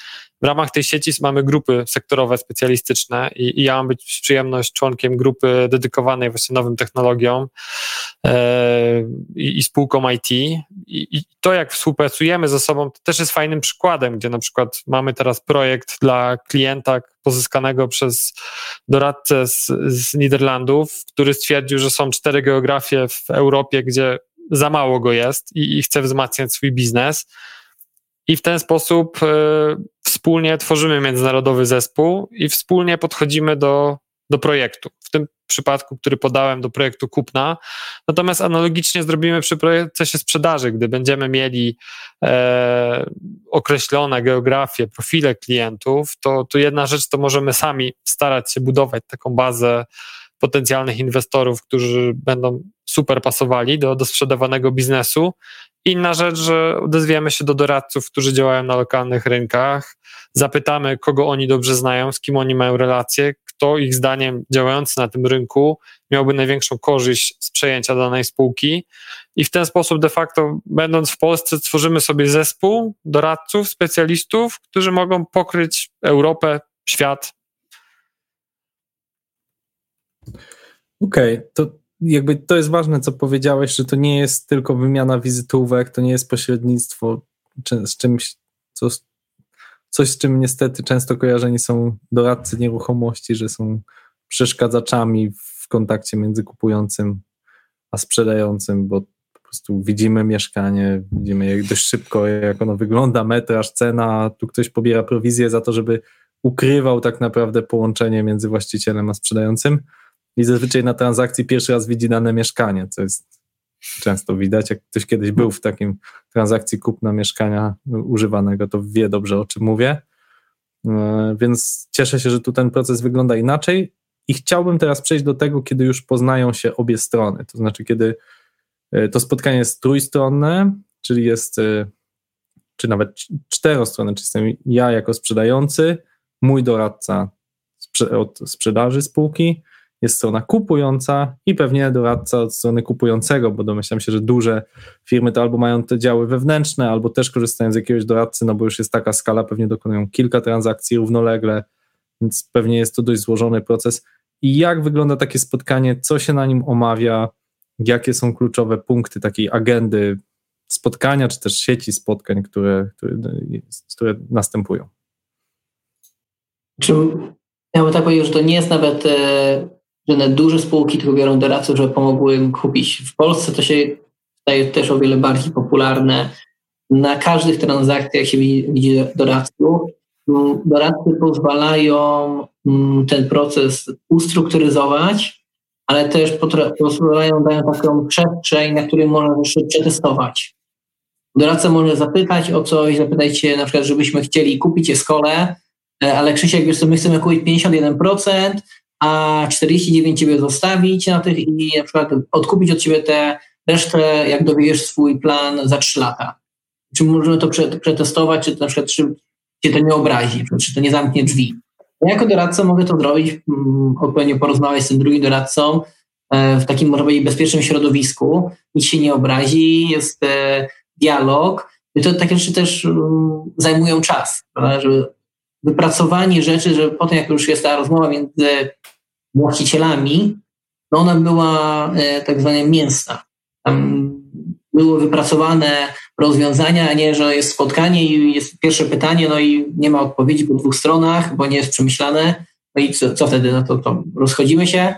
W ramach tej sieci mamy grupy sektorowe specjalistyczne i, i ja mam być przyjemność członkiem grupy dedykowanej właśnie nowym technologiom e, i, spółkom IT. I, I, to, jak współpracujemy ze sobą, to też jest fajnym przykładem, gdzie na przykład mamy teraz projekt dla klienta pozyskanego przez doradcę z, z Niderlandów, który stwierdził, że są cztery geografie w Europie, gdzie za mało go jest i, i chce wzmacniać swój biznes. I w ten sposób y, wspólnie tworzymy międzynarodowy zespół i wspólnie podchodzimy do, do projektu. W tym przypadku, który podałem do projektu kupna. Natomiast analogicznie zrobimy przy procesie sprzedaży, gdy będziemy mieli e, określone geografie, profile klientów, to, to jedna rzecz to możemy sami starać się budować taką bazę potencjalnych inwestorów, którzy będą super pasowali do, do sprzedawanego biznesu. Inna rzecz, że odezwiemy się do doradców, którzy działają na lokalnych rynkach, zapytamy, kogo oni dobrze znają, z kim oni mają relacje, kto ich zdaniem działający na tym rynku miałby największą korzyść z przejęcia danej spółki. I w ten sposób, de facto, będąc w Polsce, tworzymy sobie zespół doradców, specjalistów, którzy mogą pokryć Europę, świat. Okej, okay, to jakby to jest ważne, co powiedziałeś, że to nie jest tylko wymiana wizytówek, to nie jest pośrednictwo z czymś, co, coś z czym niestety często kojarzeni są doradcy nieruchomości, że są przeszkadzaczami w kontakcie między kupującym a sprzedającym, bo po prostu widzimy mieszkanie, widzimy jak dość szybko, jak ono wygląda, metraż, cena, tu ktoś pobiera prowizję za to, żeby ukrywał tak naprawdę połączenie między właścicielem a sprzedającym i zazwyczaj na transakcji pierwszy raz widzi dane mieszkanie, co jest często widać. Jak ktoś kiedyś był w takim transakcji kupna mieszkania używanego, to wie dobrze o czym mówię. E, więc cieszę się, że tu ten proces wygląda inaczej i chciałbym teraz przejść do tego, kiedy już poznają się obie strony. To znaczy, kiedy e, to spotkanie jest trójstronne, czyli jest, e, czy nawet czterostronne, czyli jestem ja jako sprzedający, mój doradca od sprzedaży spółki, jest strona kupująca i pewnie doradca od strony kupującego, bo domyślam się, że duże firmy to albo mają te działy wewnętrzne, albo też korzystają z jakiegoś doradcy, no bo już jest taka skala, pewnie dokonują kilka transakcji równolegle, więc pewnie jest to dość złożony proces. I jak wygląda takie spotkanie, co się na nim omawia, jakie są kluczowe punkty takiej agendy spotkania, czy też sieci spotkań, które, które, które następują? Czy ja bym tak powiedział, że to nie jest nawet e, że na duże spółki tylko biorą doradców, żeby pomogły im kupić. W Polsce to się staje też o wiele bardziej popularne. Na każdych transakcjach się widzi doradców. Mm, doradcy pozwalają mm, ten proces ustrukturyzować, ale też pozwalają, dają taką przestrzeń, na której można jeszcze przetestować. Doradca może zapytać o coś, zapytajcie na przykład, żebyśmy chcieli kupić je skole, e, ale Krzysiek, wiesz co, my chcemy kupić 51%, a 49 ciebie zostawić na tych i na przykład odkupić od ciebie tę resztę, jak dowiesz swój plan za 3 lata. Czy możemy to przetestować, czy to na przykład czy cię to nie obrazi, czy to nie zamknie drzwi. Ja jako doradca mogę to zrobić, mm, odpowiednio porozmawiać z tym drugim doradcą e, w takim, może bezpiecznym środowisku, nic się nie obrazi, jest e, dialog. I to takie rzeczy też mm, zajmują czas, prawda? żeby wypracowanie rzeczy, że potem jak już jest ta rozmowa między właścicielami, no ona była e, tak zwana mięsna. Tam były wypracowane rozwiązania, a nie, że jest spotkanie i jest pierwsze pytanie, no i nie ma odpowiedzi po dwóch stronach, bo nie jest przemyślane. No i co, co wtedy? No to, to rozchodzimy się?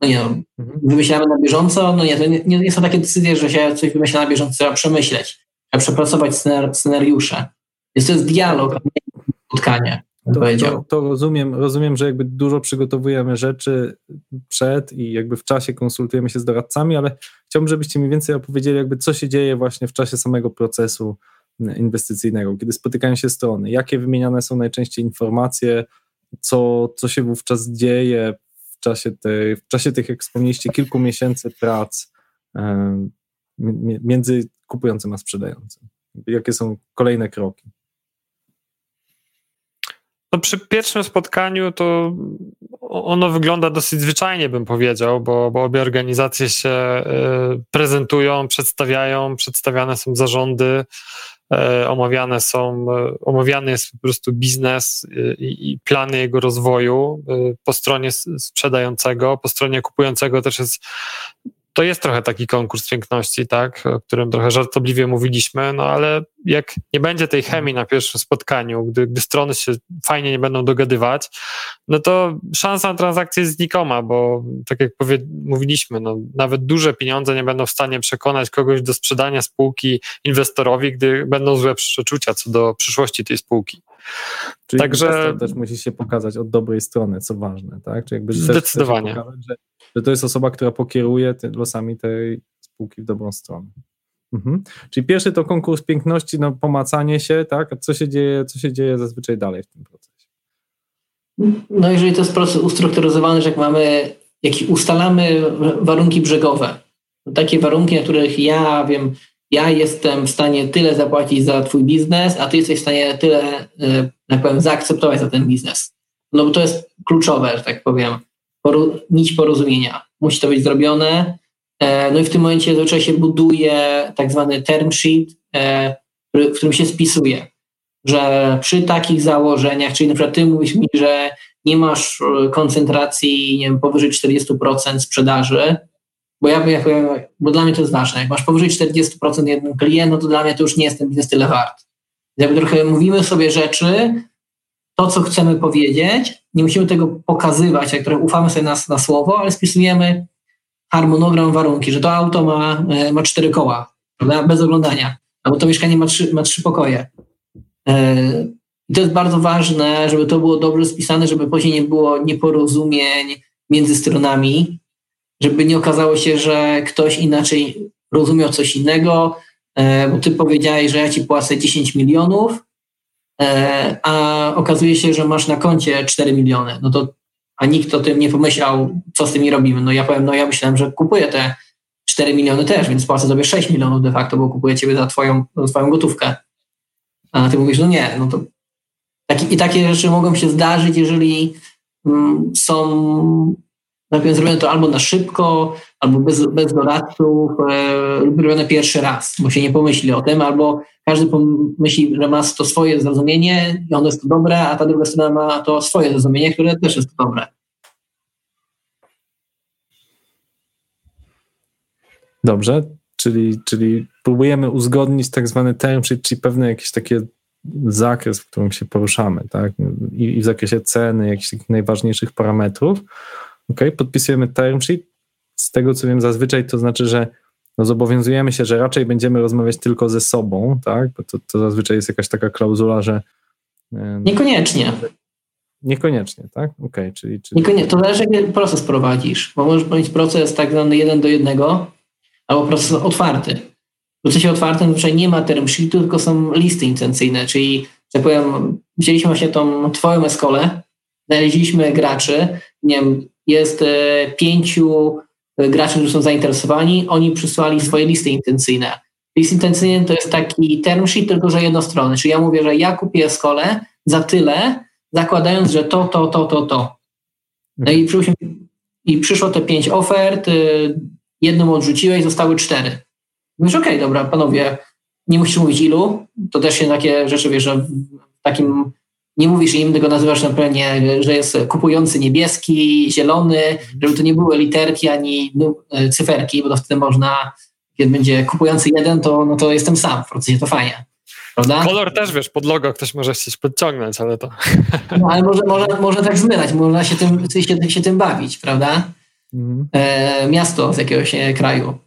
No nie, no, mhm. wymyślamy na bieżąco? No nie, to nie, nie są takie decyzje, że się coś wymyśla na bieżąco, trzeba przemyśleć, trzeba przepracować scenariusze. Jest to jest dialog, a nie spotkanie. To, to, to, rozumiem, rozumiem, że jakby dużo przygotowujemy rzeczy przed i jakby w czasie konsultujemy się z doradcami, ale chciałbym, żebyście mi więcej opowiedzieli, jakby co się dzieje właśnie w czasie samego procesu inwestycyjnego, kiedy spotykają się strony, jakie wymieniane są najczęściej informacje, co, co się wówczas dzieje w czasie, tej, w czasie tych, jak wspomnieliście, kilku miesięcy prac między kupującym a sprzedającym. Jakie są kolejne kroki? No przy pierwszym spotkaniu to ono wygląda dosyć zwyczajnie, bym powiedział, bo, bo obie organizacje się prezentują, przedstawiają, przedstawiane są zarządy, omawiane są, omawiany jest po prostu biznes i, i plany jego rozwoju po stronie sprzedającego, po stronie kupującego też jest to jest trochę taki konkurs piękności, tak, o którym trochę żartobliwie mówiliśmy, no ale jak nie będzie tej chemii na pierwszym spotkaniu, gdy, gdy strony się fajnie nie będą dogadywać, no to szansa na transakcję jest znikoma, bo tak jak powie, mówiliśmy, no, nawet duże pieniądze nie będą w stanie przekonać kogoś do sprzedania spółki inwestorowi, gdy będą złe przeczucia co do przyszłości tej spłółki. Czyli Także też musi się pokazać od dobrej strony, co ważne, tak? Czy jakby zdecydowanie. Pokazać, że że to jest osoba, która pokieruje losami tej spółki w dobrą stronę. Mhm. Czyli pierwszy to konkurs piękności, no pomacanie się, tak? A co się dzieje, co się dzieje zazwyczaj dalej w tym procesie? No jeżeli to jest proces ustrukturyzowany, że jak mamy, jak ustalamy warunki brzegowe, takie warunki, na których ja wiem, ja jestem w stanie tyle zapłacić za twój biznes, a ty jesteś w stanie tyle, e, jak powiem, zaakceptować za ten biznes. No bo to jest kluczowe, że tak powiem nić porozumienia. Musi to być zrobione. E, no i w tym momencie zazwyczaj się buduje tak zwany term sheet, e, w którym się spisuje, że przy takich założeniach, czyli na przykład ty mówisz mi, że nie masz e, koncentracji nie wiem, powyżej 40% sprzedaży, bo ja bo dla mnie to jest ważne. Jak masz powyżej 40% jeden klient, no to dla mnie to już nie jest ten biznes tyle wart. Jakby trochę mówimy sobie rzeczy, to, co chcemy powiedzieć, nie musimy tego pokazywać, jak trochę ufamy sobie na, na słowo, ale spisujemy harmonogram, warunki, że to auto ma, e, ma cztery koła, prawda? bez oglądania, albo to mieszkanie ma trzy, ma trzy pokoje. E, I to jest bardzo ważne, żeby to było dobrze spisane, żeby później nie było nieporozumień między stronami, żeby nie okazało się, że ktoś inaczej rozumiał coś innego, e, bo ty powiedziałeś, że ja ci płacę 10 milionów, a okazuje się, że masz na koncie 4 miliony, no to a nikt o tym nie pomyślał, co z tymi robimy. No ja powiem, no ja myślałem, że kupuję te 4 miliony też, więc płacę sobie 6 milionów de facto, bo kupuję ciebie za twoją, za twoją gotówkę. A ty mówisz, no nie, no to taki, i takie rzeczy mogą się zdarzyć, jeżeli mm, są najpierw zrobione to albo na szybko, albo bez, bez doradców, e, lub robione pierwszy raz, bo się nie pomyśli o tym, albo każdy myśli, że ma to swoje zrozumienie i ono jest to dobre, a ta druga strona ma to swoje zrozumienie, które też jest to dobre. Dobrze, czyli, czyli próbujemy uzgodnić tak zwany term sheet, czyli pewne jakieś takie zakres, w którym się poruszamy, tak? I, i w zakresie ceny, jakichś takich najważniejszych parametrów. Ok, podpisujemy term sheet. Z tego co wiem, zazwyczaj to znaczy, że no zobowiązujemy się, że raczej będziemy rozmawiać tylko ze sobą, tak? Bo to, to zazwyczaj jest jakaś taka klauzula, że. Niekoniecznie. Niekoniecznie, tak? Okej, okay, czyli, czyli. Niekoniecznie. To zależy, jaki proces prowadzisz, bo możesz mieć proces tak zwany jeden do jednego, albo proces otwarty. W procesie otwartym zazwyczaj nie ma term sheetu, tylko są listy intencyjne, czyli, że powiem, wzięliśmy właśnie tą twoją eskolę, znaleźliśmy graczy, nie wiem, jest e, pięciu e, graczy, którzy są zainteresowani, oni przysłali swoje listy intencyjne. List intencyjny to jest taki term sheet, tylko że jednostronny, czyli ja mówię, że ja kupię skolę za tyle, zakładając, że to, to, to, to, to. No i, przyszło, i przyszło te pięć ofert, e, jedną odrzuciłeś, zostały cztery. Mówisz, okej, okay, dobra, panowie, nie musisz mówić ilu, to też się takie rzeczy, wiesz, że w takim nie mówisz im, tego nazywasz na planie, że jest kupujący niebieski, zielony, żeby to nie były literki ani no, cyferki, bo to wtedy można, kiedy będzie kupujący jeden, to, no to jestem sam w procesie, to fajnie. Prawda? Kolor też, wiesz, pod logo ktoś może chcieć podciągnąć, ale to... No, ale może, może, może tak zmylać, można się tym, się, się tym bawić, prawda? Mhm. E, miasto z jakiegoś e, kraju.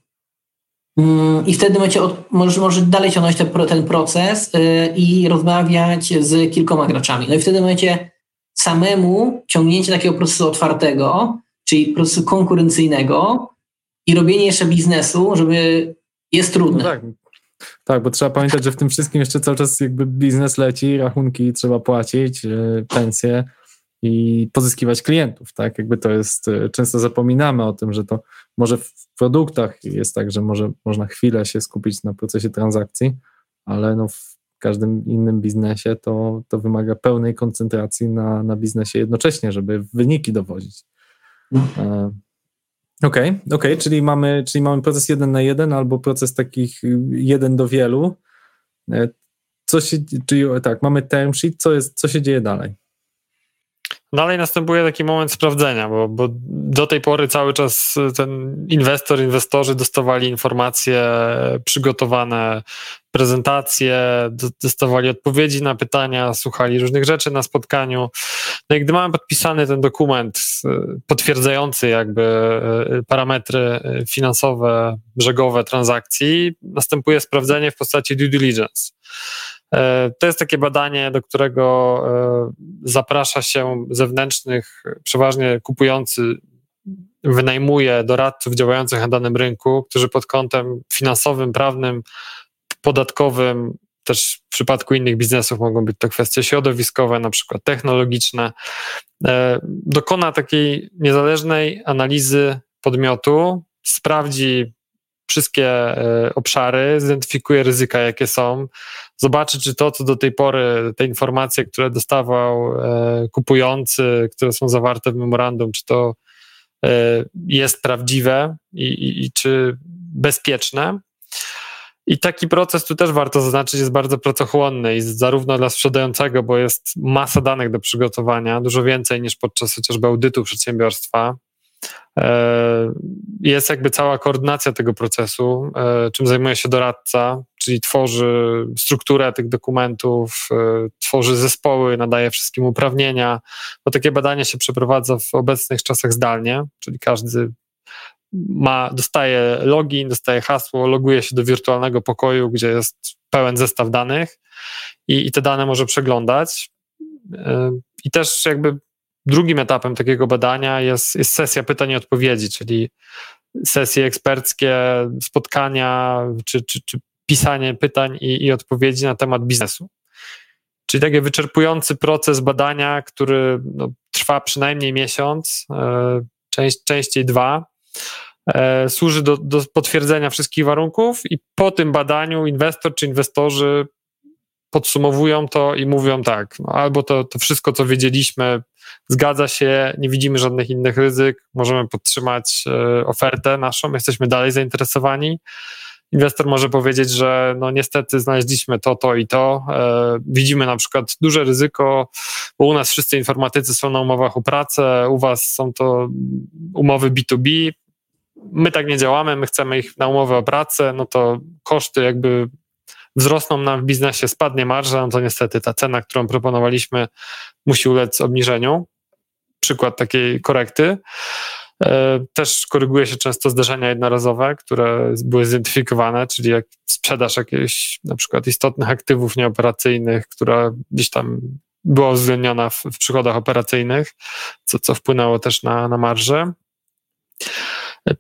Mm, I wtedy macie od, możesz, możesz dalej ciągnąć ten, ten proces yy, i rozmawiać z kilkoma graczami. No i wtedy macie samemu ciągnięcie takiego procesu otwartego, czyli procesu konkurencyjnego i robienie jeszcze biznesu, żeby jest trudne. No tak. tak, bo trzeba pamiętać, że w tym wszystkim jeszcze cały czas jakby biznes leci, rachunki trzeba płacić, yy, pensje i pozyskiwać klientów, tak? Jakby to jest, yy, często zapominamy o tym, że to może w produktach jest tak, że może można chwilę się skupić na procesie transakcji, ale no w każdym innym biznesie, to, to wymaga pełnej koncentracji na, na biznesie jednocześnie, żeby wyniki dowodzić. E, Okej, okay, okay, czyli, mamy, czyli mamy proces jeden na jeden albo proces takich jeden do wielu. E, co się, czyli tak, mamy term sheet, co, jest, co się dzieje dalej? Dalej następuje taki moment sprawdzenia, bo, bo, do tej pory cały czas ten inwestor, inwestorzy dostawali informacje, przygotowane prezentacje, dostawali odpowiedzi na pytania, słuchali różnych rzeczy na spotkaniu. No i gdy mamy podpisany ten dokument potwierdzający jakby e, parametry finansowe, brzegowe transakcji, następuje sprawdzenie w postaci due diligence. E, to jest takie badanie, do którego e, zaprasza się zewnętrznych, przeważnie kupujący wynajmuje doradców działających na danym rynku, którzy pod kątem finansowym, prawnym, podatkowym, też w przypadku innych biznesów mogą być to kwestie środowiskowe, na przykład technologiczne, e, dokona takiej niezależnej analizy podmiotu, sprawdzi wszystkie e, obszary, zidentyfikuje ryzyka, jakie są, zobaczy, czy to, co do tej pory, te informacje, które dostawał e, kupujący, które są zawarte w memorandum, czy to e, jest prawdziwe i, i, i czy bezpieczne. I taki proces tu też warto zaznaczyć, jest bardzo pracochłonny i zarówno dla sprzedającego, bo jest masa danych do przygotowania, dużo więcej niż podczas chociażby audytu przedsiębiorstwa. E, jest jakby cała koordynacja tego procesu, e, czym zajmuje się doradca, czyli tworzy strukturę tych dokumentów, e, tworzy zespoły, nadaje wszystkim uprawnienia, bo takie badanie się przeprowadza w obecnych czasach zdalnie, czyli każdy ma, dostaje login, dostaje hasło, loguje się do wirtualnego pokoju, gdzie jest pełen zestaw danych i, i te dane może przeglądać. I też jakby drugim etapem takiego badania jest, jest sesja pytań i odpowiedzi, czyli sesje eksperckie, spotkania czy, czy, czy pisanie pytań i, i odpowiedzi na temat biznesu. Czyli taki wyczerpujący proces badania, który no, trwa przynajmniej miesiąc, e, część, częściej dwa, e, służy do, do potwierdzenia wszystkich warunków i po tym badaniu inwestor czy inwestorzy podsumowują to i mówią tak, no, albo to, to wszystko, co wiedzieliśmy, zgadza się, nie widzimy żadnych innych ryzyk, możemy podtrzymać e, ofertę naszą, jesteśmy dalej zainteresowani. Inwestor może powiedzieć, że no niestety znaleźliśmy to, to i to. E, widzimy na przykład duże ryzyko, bo u nas wszyscy informatycy są na umowach o pracę, u was są to umowy B2B. My tak nie działamy, my chcemy ich na umowę o pracę, no to koszty jakby wzrosną nam w biznesie, spadnie marża, no to niestety ta cena, którą proponowaliśmy, musi ulec obniżeniu. Przykład takiej korekty. E, też koryguje się często zdarzenia jednorazowe, które były zidentyfikowane, czyli jak sprzedaż jakichś na przykład istotnych aktywów nieoperacyjnych, która gdzieś tam była uwzględniona w, w przychodach operacyjnych, co, co wpłynęło też na, na marżę.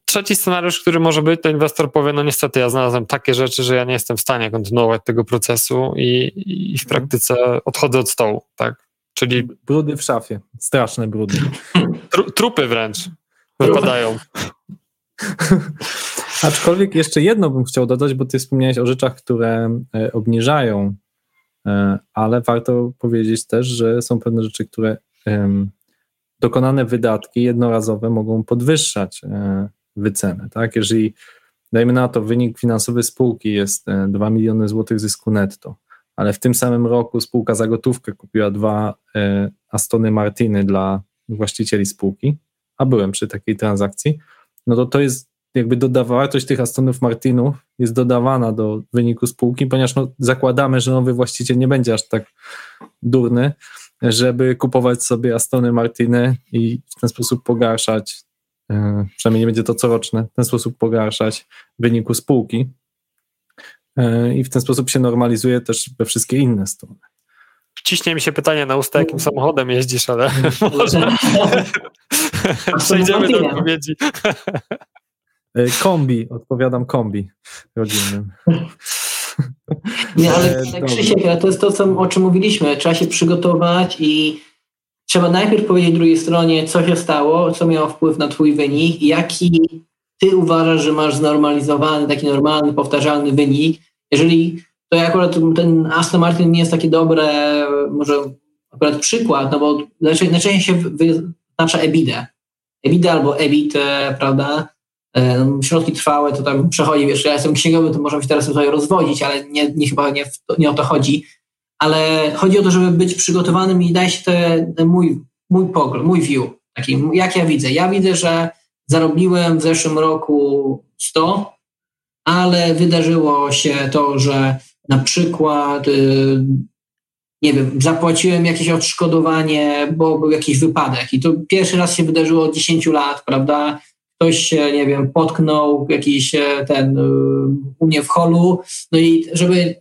Trzeci scenariusz, który może być, to inwestor powie, no niestety ja znalazłem takie rzeczy, że ja nie jestem w stanie kontynuować tego procesu i, i w praktyce odchodzę od stołu, tak? Czyli brudy w szafie, straszne brudy. Tru, trupy wręcz wypadają. Aczkolwiek jeszcze jedno bym chciał dodać, bo ty wspomniałeś o rzeczach, które e, obniżają, e, ale warto powiedzieć też, że są pewne rzeczy, które dokonane wydatki jednorazowe mogą podwyższać e, wycenę. Tak? Jeżeli dajmy na to, wynik finansowy spółki jest 2 miliony złotych zysku netto, ale w tym samym roku spółka za gotówkę kupiła dwa e, Astony Martiny dla właścicieli spółki, a byłem przy takiej transakcji, no to to jest jakby dodawa, wartość tych Astonów Martinów jest dodawana do wyniku spółki, ponieważ no, zakładamy, że nowy właściciel nie będzie aż tak durny, żeby kupować sobie Astony Martiny i w ten sposób pogarszać, e, przynajmniej nie będzie to coroczne, w ten sposób pogarszać wyniku spółki. E, i w ten sposób się normalizuje też we wszystkie inne strony. Ciśnie mi się pytanie na usta, jakim samochodem jeździsz, ale może przejdziemy do odpowiedzi. E, kombi, odpowiadam kombi rodzinnym. Nie, ale tak, Krzysiek, to jest to, co, o czym mówiliśmy. Trzeba się przygotować i trzeba najpierw powiedzieć drugiej stronie, co się stało, co miało wpływ na twój wynik, jaki ty uważasz, że masz znormalizowany, taki normalny, powtarzalny wynik, jeżeli to akurat ten Aston Martin nie jest takie dobre, może akurat przykład, no bo najczęściej się wyznacza EBITDA. EBITDA albo EBIT, prawda? E, no, środki trwałe to tam przechodzi, wiesz, ja jestem księgowy, to możemy się teraz tutaj rozwodzić, ale nie, nie chyba nie, nie o to chodzi. Ale chodzi o to, żeby być przygotowanym i dać się ten mój, mój pogląd, mój view, taki, jak ja widzę. Ja widzę, że zarobiłem w zeszłym roku 100, ale wydarzyło się to, że na przykład, y, nie wiem, zapłaciłem jakieś odszkodowanie, bo był jakiś wypadek i to pierwszy raz się wydarzyło od 10 lat, prawda? Ktoś się, nie wiem, potknął, jakiś e, ten y, u mnie w holu, no i żeby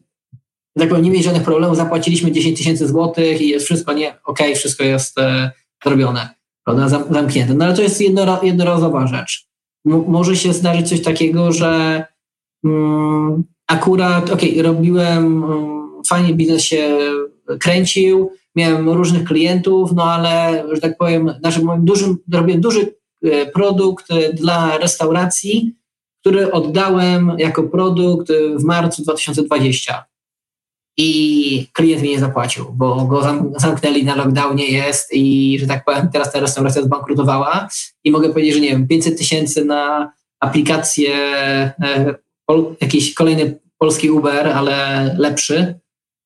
tak powiem, nie mieć żadnych problemów, zapłaciliśmy 10 tysięcy złotych i jest wszystko, nie, okej, wszystko jest e, zrobione, prawda, zamknięte. No ale to jest jednorazowa rzecz. M może się zdarzyć coś takiego, że mm, akurat, okej, robiłem, um, fajnie biznes się kręcił, miałem różnych klientów, no ale, że tak powiem, znaczy moim dużym, robiłem duży e, produkt e, dla restauracji, który oddałem jako produkt w marcu 2020. I klient mi nie zapłacił, bo go zamknęli na lockdownie jest i, że tak powiem, teraz ta restauracja zbankrutowała i mogę powiedzieć, że nie wiem, 500 tysięcy na aplikację, e, jakiś kolejny polski Uber, ale lepszy,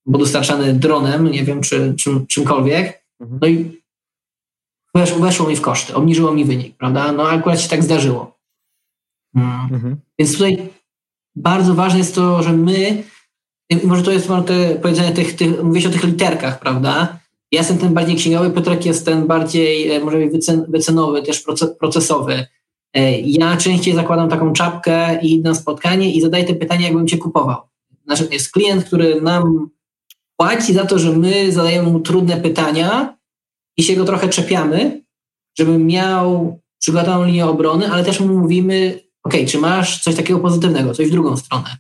bo dostarczany dronem, nie wiem, czy czym, czymkolwiek. Mhm. No i weszło, weszło, mi w koszty, obniżyło mi wynik, prawda? No akurat się tak zdarzyło. Mm. Mhm. Więc tutaj bardzo ważne jest to, że my, może to jest te powiedzenie tych, tych mówisz o tych literkach, prawda? Ja jestem ten bardziej księgowy, Piotrek jest ten bardziej, e, może wycen, wycenowy, też procesowy. E, ja częściej zakładam taką czapkę i idę na spotkanie i zadaję te pytania, jakbym cię kupował. Znaczy, jest klient, który nam płaci za to, że my zadajemy mu trudne pytania i się go trochę czepiamy, żeby miał przygotowaną linię obrony, ale też mu mówimy, ok, czy masz coś takiego pozytywnego, coś w drugą stronę?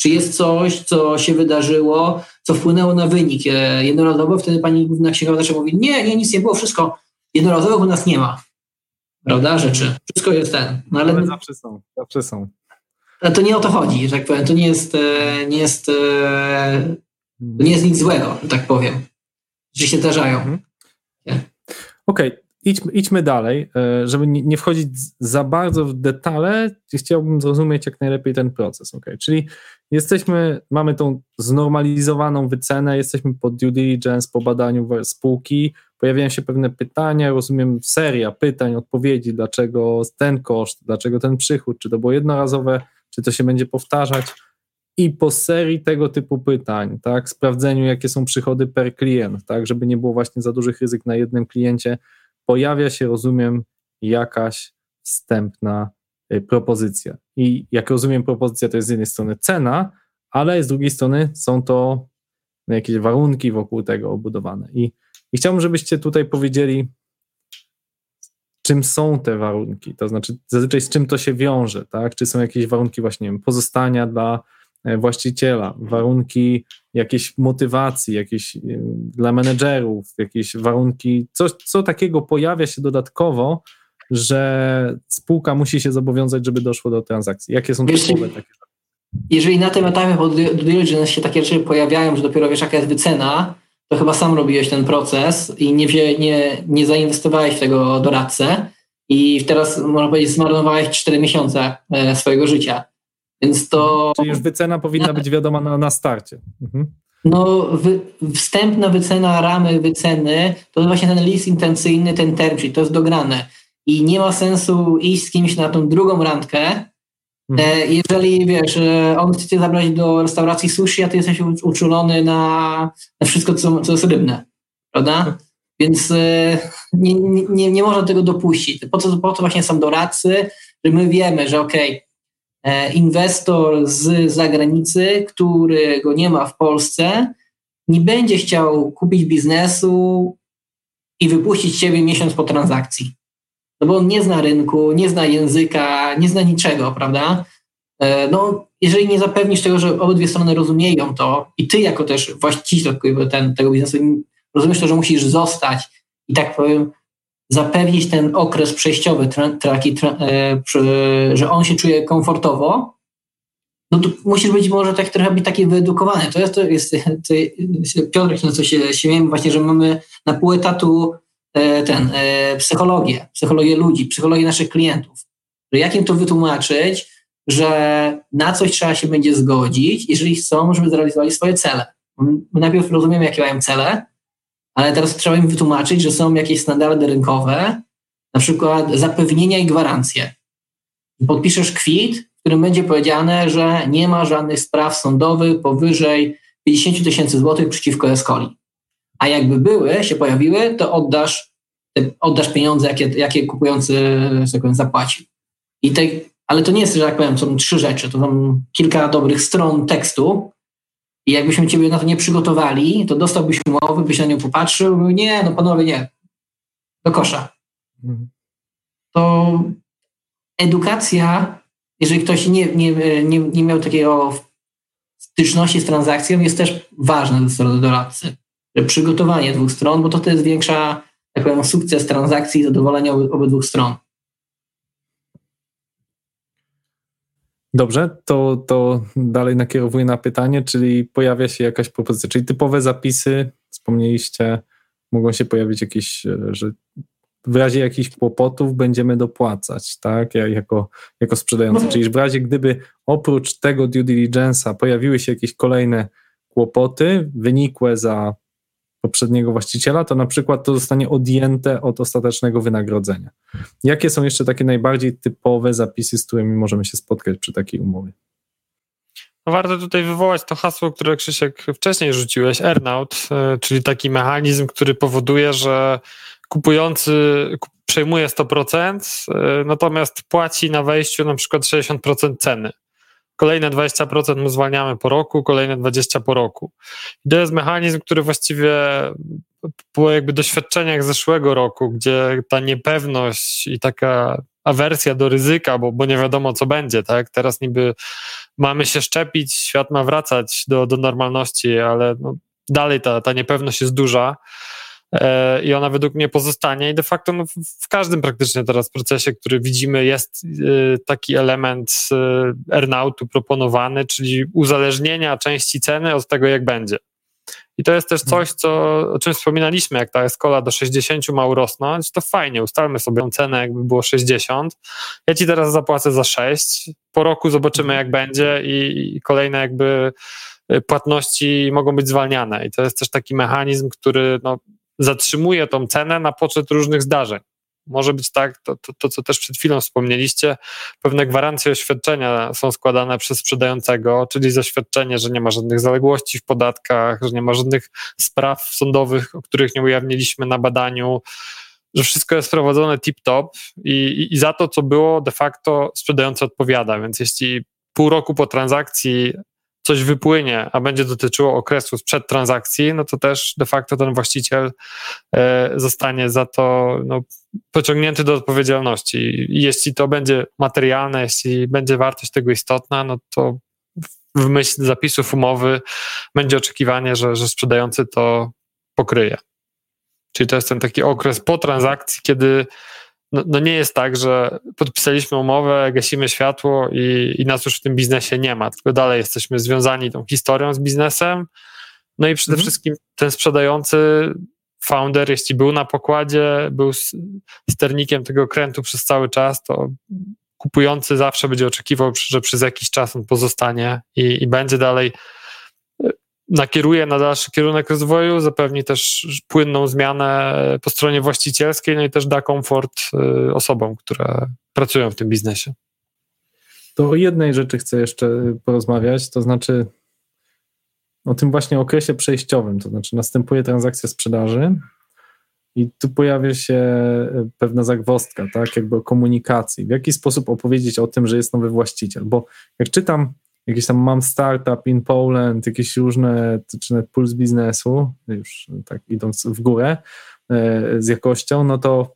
Czy jest coś, co się wydarzyło, co wpłynęło na wynik e, jednorazowo? Wtedy pani główna księgowa zawsze mówi, nie, nie, nic nie było, wszystko jednorazowo u nas nie ma prawda, rzeczy. Wszystko jest ten. No ale, ale zawsze są, zawsze są. To nie o to chodzi, że tak powiem. To nie jest, e, nie jest, e, to nie jest nic złego, że tak powiem. Że się zdarzają. Okej, okay. Idźmy, idźmy dalej, e, żeby nie wchodzić za bardzo w detale, chciałbym zrozumieć jak najlepiej ten proces. Okay? Czyli jesteśmy, mamy tą znormalizowaną wycenę, jesteśmy po due diligence, po badaniu spółki, pojawiają się pewne pytania, rozumiem seria pytań, odpowiedzi, dlaczego ten koszt, dlaczego ten przychód, czy to było jednorazowe, czy to się będzie powtarzać. I po serii tego typu pytań, tak, sprawdzeniu, jakie są przychody per klient, tak, żeby nie było właśnie za dużych ryzyk na jednym kliencie, pojawia się, rozumiem, jakaś wstępna y, propozycja. I jak rozumiem, propozycja to jest z jednej strony cena, ale z drugiej strony są to jakieś warunki wokół tego obudowane. I i chciałbym, żebyście tutaj powiedzieli, czym są te warunki, to znaczy zazwyczaj z czym to się wiąże, tak? Czy są jakieś warunki właśnie wiem, pozostania dla właściciela, warunki jakiejś motywacji, jakieś e, dla menedżerów, jakieś warunki, coś, co takiego pojawia się dodatkowo, że spółka musi się zobowiązać, żeby doszło do transakcji. Jakie są typowe takie Jeżeli na tym etapie due diligence się takie rzeczy pojawiają, że dopiero wiesz jaka jest wycena, to chyba sam robiłeś ten proces i nie, wzię, nie, nie zainwestowałeś w tego doradcę i teraz, można powiedzieć, zmarnowałeś 4 miesiące e, swojego życia. Więc to... Czyli już wycena powinna być wiadoma na, na starcie. Mhm. No, wy, wstępna wycena ramy wyceny to jest właśnie ten list intencyjny, ten term sheet, to jest dograne. I nie ma sensu iść z kimś na tą drugą randkę, Mhm. E, jeżeli wiesz, on chce cię zabrać do restauracji sushi, a ty jesteś uczulony na, na wszystko, co, co jest rybne, prawda? Mhm. Więc e, nie, nie, nie można tego dopuścić. Po co, po co właśnie są doradcy, że my wiemy, że okej, okay, e, inwestor z zagranicy, którego nie ma w Polsce, nie będzie chciał kupić biznesu i wypuścić ciebie miesiąc po transakcji no bo on nie zna rynku, nie zna języka, nie zna niczego, prawda? E, no, jeżeli nie zapewnisz tego, że obydwie strony rozumieją to i ty jako też właściciel ten, tego biznesu rozumiesz to, że musisz zostać i tak powiem zapewnić ten okres przejściowy, taki, e, że on się czuje komfortowo, no to musisz być może tak trochę być taki wyedukowany. To jest, to jest, to Piotrek, no co się śmiejemy właśnie, że mamy na pół etatu e, ten, e, psychologię, psychologię ludzi, psychologię naszych klientów. Jak im to wytłumaczyć, że na coś trzeba się będzie zgodzić, jeżeli chcą, żeby zrealizowali swoje cele. My najpierw rozumiemy, jakie mają cele, ale teraz trzeba im wytłumaczyć, że są jakieś standardy rynkowe, na przykład zapewnienia i gwarancje. Podpiszesz kwit, w którym będzie powiedziane, że nie ma żadnych spraw sądowych powyżej 50 tysięcy złotych przeciwko Escoli. A jakby były, się pojawiły, to oddasz, oddasz pieniądze, jakie, jakie kupujący tak powiem, zapłacił. I te, ale to nie jest, że tak powiem, są trzy rzeczy, to są kilka dobrych stron tekstu, i jakbyśmy ciebie na to nie przygotowali, to dostałbyś umowę, byś na nią popatrzył, mówił, nie, no panowie, nie, do kosza. Mhm. To edukacja, jeżeli ktoś nie, nie, nie, nie miał takiego styczności z transakcją, jest też ważna ze strony doradcy. Przygotowanie dwóch stron, bo to, to jest większa, jak powiem, sukces transakcji i zadowolenia obydwu stron. Dobrze, to, to dalej nakierowuję na pytanie, czyli pojawia się jakaś propozycja, czyli typowe zapisy, wspomnieliście, mogą się pojawić jakieś, e, że w razie jakichś kłopotów będziemy dopłacać, tak, jako, jako sprzedający. Czyli w razie gdyby oprócz tego due diligence'a pojawiły się jakieś kolejne kłopoty wynikłe za poprzedniego właściciela, to na przykład to zostanie odjęte od ostatecznego wynagrodzenia. Jakie są jeszcze takie najbardziej typowe zapisy, z którymi możemy się spotkać przy takiej umowie? No warto tutaj wywołać to hasło, które Krzysiek wcześniej rzuciłeś, earnout, e, czyli taki mechanizm, który powoduje, że kupujący przejmuje 100%, e, natomiast płaci na wejściu na przykład 60% ceny. Kolejne 20% mu zwalniamy po roku, kolejne 20% po roku. I to jest mechanizm, który właściwie po jakby doświadczeniach zeszłego roku, gdzie ta niepewność i taka awersja do ryzyka, bo, bo nie wiadomo co będzie, tak? Teraz niby mamy się szczepić, świat ma wracać do, do normalności, ale no, dalej ta, ta niepewność jest duża. E, i ona według mnie pozostanie i de facto no, w każdym praktycznie teraz procesie, który widzimy jest e, taki element e, earnoutu proponowany, czyli uzależnienia części ceny od tego, jak będzie. I to jest też coś, co, o czym wspominaliśmy, jak ta eskola do 60 ma urosnąć, to fajnie, ustalmy sobie tą cenę, jakby było 60. Ja ci teraz zapłacę za 6, po roku zobaczymy, jak będzie i, i kolejne jakby płatności mogą być zwalniane. I to jest też taki mechanizm, który no, zatrzymuje tą cenę na poczet różnych zdarzeń. Może być tak, to, to, to, co też przed chwilą wspomnieliście, pewne gwarancje oświadczenia są składane przez sprzedającego, czyli zaświadczenie, że nie ma żadnych zaległości w podatkach, że nie ma żadnych spraw sądowych, o których nie ujawniliśmy na badaniu, że wszystko jest prowadzone tip-top i, i, i za to, co było, de facto sprzedający odpowiada. Więc jeśli pół roku po transakcji coś wypłynie, a będzie dotyczyło okresu sprzed transakcji, no to też de facto ten właściciel e, zostanie za to no, pociągnięty do odpowiedzialności. Jeśli to będzie materialne, jeśli będzie wartość tego istotna, no to w myśl zapisów umowy będzie oczekiwanie, że, że sprzedający to pokryje. Czyli to jest ten taki okres po transakcji, kiedy no, no, nie jest tak, że podpisaliśmy umowę, gasimy światło i, i nas już w tym biznesie nie ma, tylko dalej jesteśmy związani tą historią z biznesem. No i przede mhm. wszystkim ten sprzedający founder, jeśli był na pokładzie, był sternikiem tego krętu przez cały czas, to kupujący zawsze będzie oczekiwał, że przez jakiś czas on pozostanie i, i będzie dalej nakieruje na dalszy kierunek rozwoju, zapewni też płynną zmianę po stronie właścicielskiej, no i też da komfort y, osobom, które pracują w tym biznesie. To o jednej rzeczy chcę jeszcze porozmawiać, to znaczy o tym właśnie okresie przejściowym, to znaczy następuje transakcja sprzedaży i tu pojawia się pewna zagwostka, tak, jakby o komunikacji. W jaki sposób opowiedzieć o tym, że jest nowy właściciel? Bo jak czytam jakieś tam mam startup in Poland, jakieś różne, czy nawet puls biznesu, już tak idąc w górę e, z jakością, no to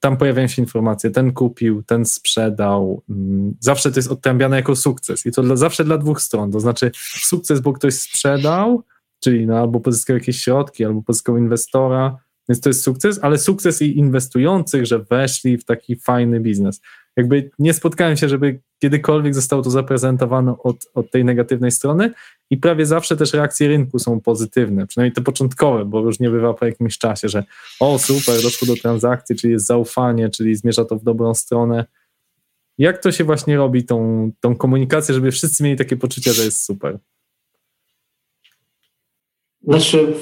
tam pojawiają się informacje, ten kupił, ten sprzedał. Mm, zawsze to jest odtrębiane jako sukces i to dla, zawsze dla dwóch stron. To znaczy sukces, bo ktoś sprzedał, czyli no, albo pozyskał jakieś środki, albo pozyskał inwestora, więc to jest sukces, ale sukces i inwestujących, że weszli w taki fajny biznes. Jakby nie spotkałem się, żeby kiedykolwiek zostało to zaprezentowane od, od tej negatywnej strony i prawie zawsze też reakcje rynku są pozytywne, przynajmniej te początkowe, bo różnie bywa po jakimś czasie, że o super, doszło do transakcji, czyli jest zaufanie, czyli zmierza to w dobrą stronę. Jak to się właśnie robi, tą, tą komunikację, żeby wszyscy mieli takie poczucie, że jest super? Znaczy,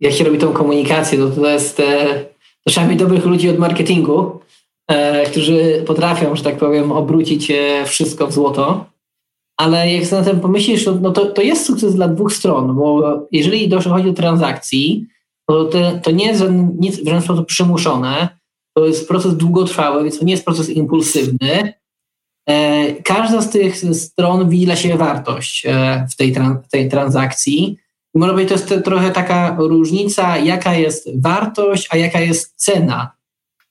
jak się robi tą komunikację, to, to jest, e, to trzeba mieć dobrych ludzi od marketingu, którzy potrafią, że tak powiem, obrócić e, wszystko w złoto. Ale jak na tym pomyślisz, no to, to jest sukces dla dwóch stron, bo jeżeli dochodzi do transakcji, to, to, to nie jest nic w żaden sposób przymuszone, to jest proces długotrwały, więc to nie jest proces impulsywny. Każda z tych stron widzi dla siebie wartość w tej, w tej transakcji może być to jest trochę taka różnica, jaka jest wartość, a jaka jest cena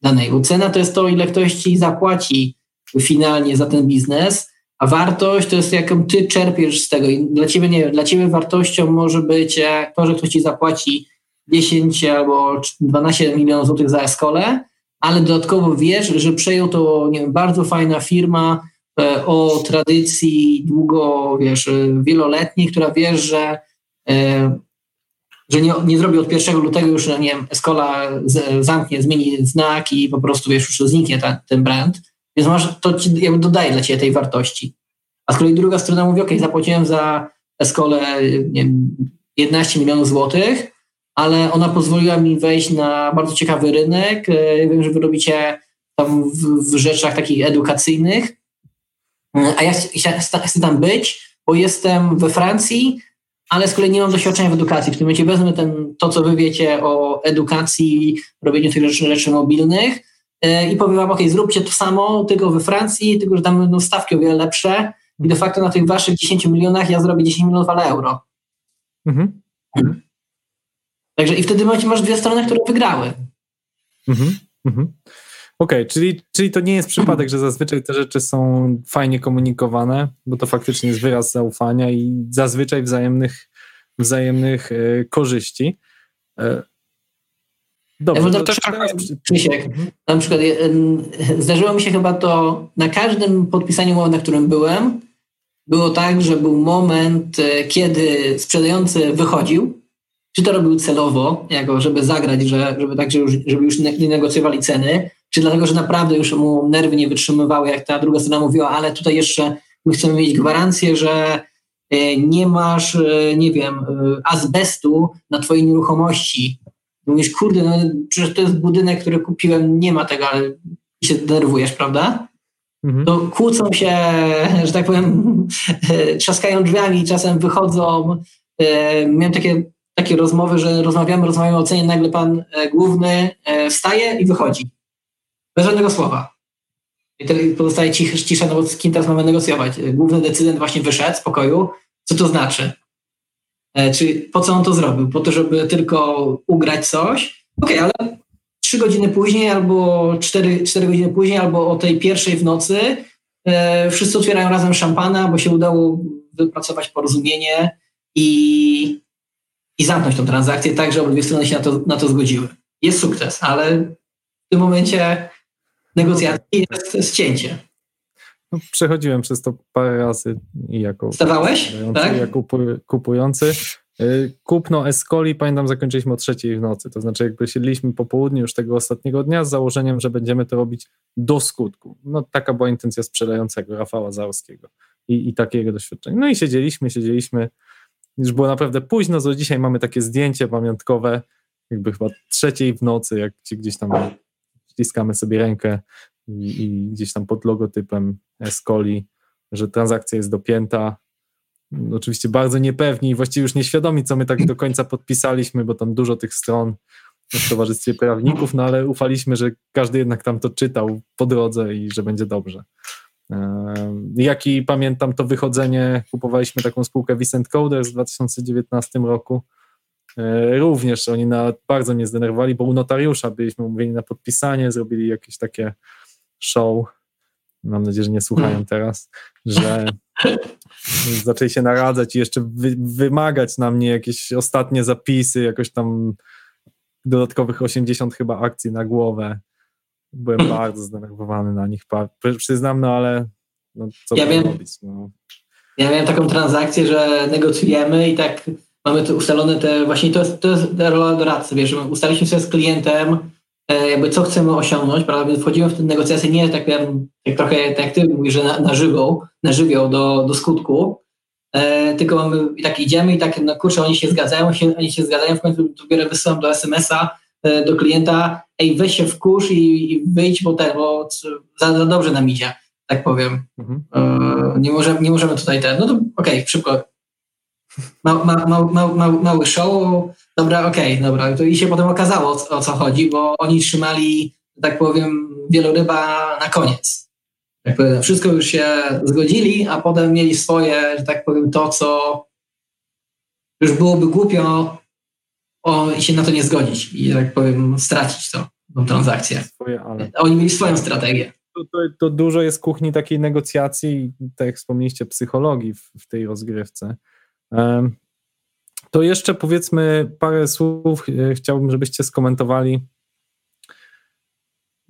danej. Bo cena to jest to, ile ktoś ci zapłaci finalnie za ten biznes, a wartość to jest jaką ty czerpiesz z tego. I dla ciebie, nie wiem, dla ciebie wartością może być to, że ktoś ci zapłaci 10 albo 12 milionów złotych za eskolę, ale dodatkowo wiesz, że przejął to nie wiem, bardzo fajna firma e, o tradycji długo, wiesz, wieloletniej, która wiesz, że E, że nie, nie zrobi od 1 lutego już, nie wiem, Escola zamknie, zmieni znak i po prostu wiesz, już zniknie ta, ten brand. Więc masz, to ci jakby dodaje dla ciebie tej wartości. A z kolei druga strona mówi, ok, zapłaciłem za Escolę nie wiem, 11 milionów złotych, ale ona pozwoliła mi wejść na bardzo ciekawy rynek. E, wiem, że wy robicie tam w, w rzeczach takich edukacyjnych, e, a ja chcę, chcę tam być, bo jestem we Francji, ale z kolei nie mam doświadczenia w edukacji. W tym momencie wezmę ten, to, co wy wiecie o edukacji, robieniu tych rzeczy, rzeczy mobilnych yy, i powiem wam, ok, zróbcie to samo, tylko we Francji, tylko że tam będą stawki o wiele lepsze i de facto na tych waszych 10 milionach ja zrobię 10 milionów, ale euro. Mhm. Mhm. Także i wtedy masz dwie strony, które wygrały. Mhm. Mhm. Okej, okay, czyli, czyli to nie jest przypadek, że zazwyczaj te rzeczy są fajnie komunikowane, bo to faktycznie jest wyraz zaufania i zazwyczaj wzajemnych, wzajemnych e, korzyści. E, dobrze, to też Krzysiek, mhm. na przykład e, zdarzyło mi się chyba to na każdym podpisaniu umowy, na którym byłem, było tak, że był moment, kiedy sprzedający wychodził, czy to robił celowo, jako żeby zagrać, że, żeby tak, już, żeby już nie negocjowali ceny, czy dlatego, że naprawdę już mu nerwy nie wytrzymywały, jak ta druga strona mówiła, ale tutaj jeszcze my chcemy mieć gwarancję, że e, nie masz, e, nie wiem, e, azbestu na twojej nieruchomości. Mówisz, kurde, no przecież to jest budynek, który kupiłem, nie ma tego, ale się denerwujesz, prawda? Mhm. To kłócą się, że tak powiem, trzaskają drzwiami, czasem wychodzą. Miałem takie, takie rozmowy, że rozmawiamy, rozmawiamy o cenie, nagle pan główny wstaje i wychodzi. Bez żadnego słowa. I wtedy pozostaje cisza, no bo z kim teraz mamy negocjować? Główny decydent właśnie wyszedł z pokoju. Co to znaczy? E, czy po co on to zrobił? Po to, żeby tylko ugrać coś? Okej, okay, ale trzy godziny później, albo cztery, cztery godziny później, albo o tej pierwszej w nocy e, wszyscy otwierają razem szampana, bo się udało wypracować porozumienie i, i zamknąć tą transakcję tak, że obydwie strony się na to, na to zgodziły. Jest sukces, ale w tym momencie negocjacji jest cięcie. No, przechodziłem przez to parę razy i jako, Stawałeś? Tak? jako kupujący. Y, kupno Escoli, pamiętam, zakończyliśmy o trzeciej w nocy. To znaczy, jakby siedliśmy po południu już tego ostatniego dnia z założeniem, że będziemy to robić do skutku. No, taka była intencja sprzedającego Rafała Załowskiego i, i takie jego doświadczenie. No i siedzieliśmy, siedzieliśmy. Już było naprawdę późno, do dzisiaj mamy takie zdjęcie pamiątkowe, jakby chyba trzeciej w nocy, jak ci gdzieś tam ściskamy sobie rękę i, i gdzieś tam pod logotypem Escoli, że transakcja jest dopięta. Oczywiście bardzo niepewni i właściwie już nieświadomi, co my tak do końca podpisaliśmy, bo tam dużo tych stron w towarzystwie prawników, no ale ufaliśmy, że każdy jednak tam to czytał po drodze i że będzie dobrze. Jak i pamiętam to wychodzenie, kupowaliśmy taką spółkę Vicent Coders w 2019 roku również oni na, bardzo mnie zdenerwowali, bo u notariusza byliśmy umówieni na podpisanie, zrobili jakieś takie show, mam nadzieję, że nie słuchają mm. teraz, że zaczęli się naradzać i jeszcze wy, wymagać na mnie jakieś ostatnie zapisy, jakoś tam dodatkowych 80 chyba akcji na głowę. byłem bardzo zdenerwowany na nich, przyznam, no ale no, co ja wiem, robić? No. Ja miałem taką transakcję, że negocjujemy i tak mamy ustalone te, właśnie to jest, to jest rola doradcy, wiesz, ustaliliśmy sobie z klientem, e, jakby co chcemy osiągnąć, prawda, więc wchodzimy w tę negocjację nie tak, jak trochę tak jak ty mówisz, że na, na żywą, na żywioł do, do skutku, e, tylko mamy i tak idziemy i tak, no kurczę, oni się zgadzają, się, oni się zgadzają, w końcu dopiero wysyłam do SMS-a e, do klienta, ej, weź się w kurz i, i wyjdź, bo, te, bo za, za dobrze nam idzie tak powiem. Mhm. E, nie, możemy, nie możemy tutaj ten, no to okej, okay, szybko. Ma, ma, ma, ma, mały show, dobra, okej, okay, dobra. To I się potem okazało, o, co chodzi, bo oni trzymali, tak powiem, wieloryba na koniec. Tak powiem, wszystko już się zgodzili, a potem mieli swoje, że tak powiem, to, co już byłoby głupio o, się na to nie zgodzić i, tak powiem, stracić to, tą transakcję. Oni mieli swoją strategię to, to, to, dużo jest kuchni takiej negocjacji, tak jak wspomnieliście, psychologii w, w tej rozgrywce. To jeszcze powiedzmy parę słów e, chciałbym, żebyście skomentowali,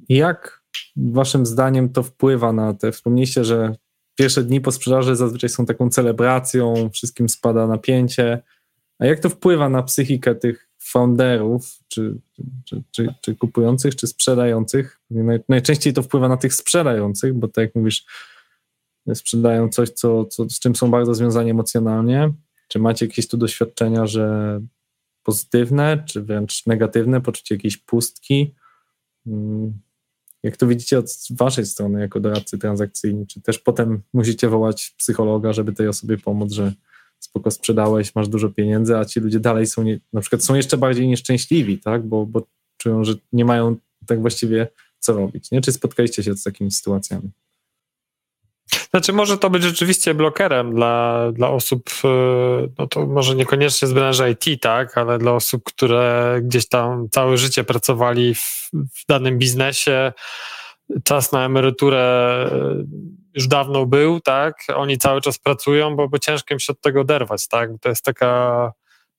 jak waszym zdaniem to wpływa na te, wspomnieliście, że pierwsze dni po sprzedaży zazwyczaj są taką celebracją, wszystkim spada napięcie, a jak to wpływa na psychikę tych founderów, czy, czy, czy, czy, kupujących, czy sprzedających. najczęściej to wpływa na tych sprzedających, bo tak jak mówisz, sprzedają coś, co, co, z czym są bardzo związani emocjonalnie. Czy macie jakieś tu doświadczenia, że pozytywne, czy wręcz negatywne, poczucie jakiejś pustki? Mm, jak to widzicie od waszej strony, jako doradcy transakcyjni, czy też potem musicie wołać psychologa, żeby tej osobie pomóc, że spoko sprzedałeś, masz dużo pieniędzy, a ci ludzie dalej są, nie, na przykład są jeszcze bardziej nieszczęśliwi, tak, bo, bo czują, że nie mają tak właściwie co robić, nie? Czy spotkaliście się z takimi sytuacjami? Znaczy, może to być rzeczywiście blokerem dla, dla osób, e, no to może niekoniecznie z branży IT, tak, ale dla osób, które gdzieś tam całe życie pracowali w, w danym biznesie, czas na emeryturę e, już dawno był, tak? Oni cały czas pracują, bo, bo ciężko im się od tego oderwać, tak? To jest taka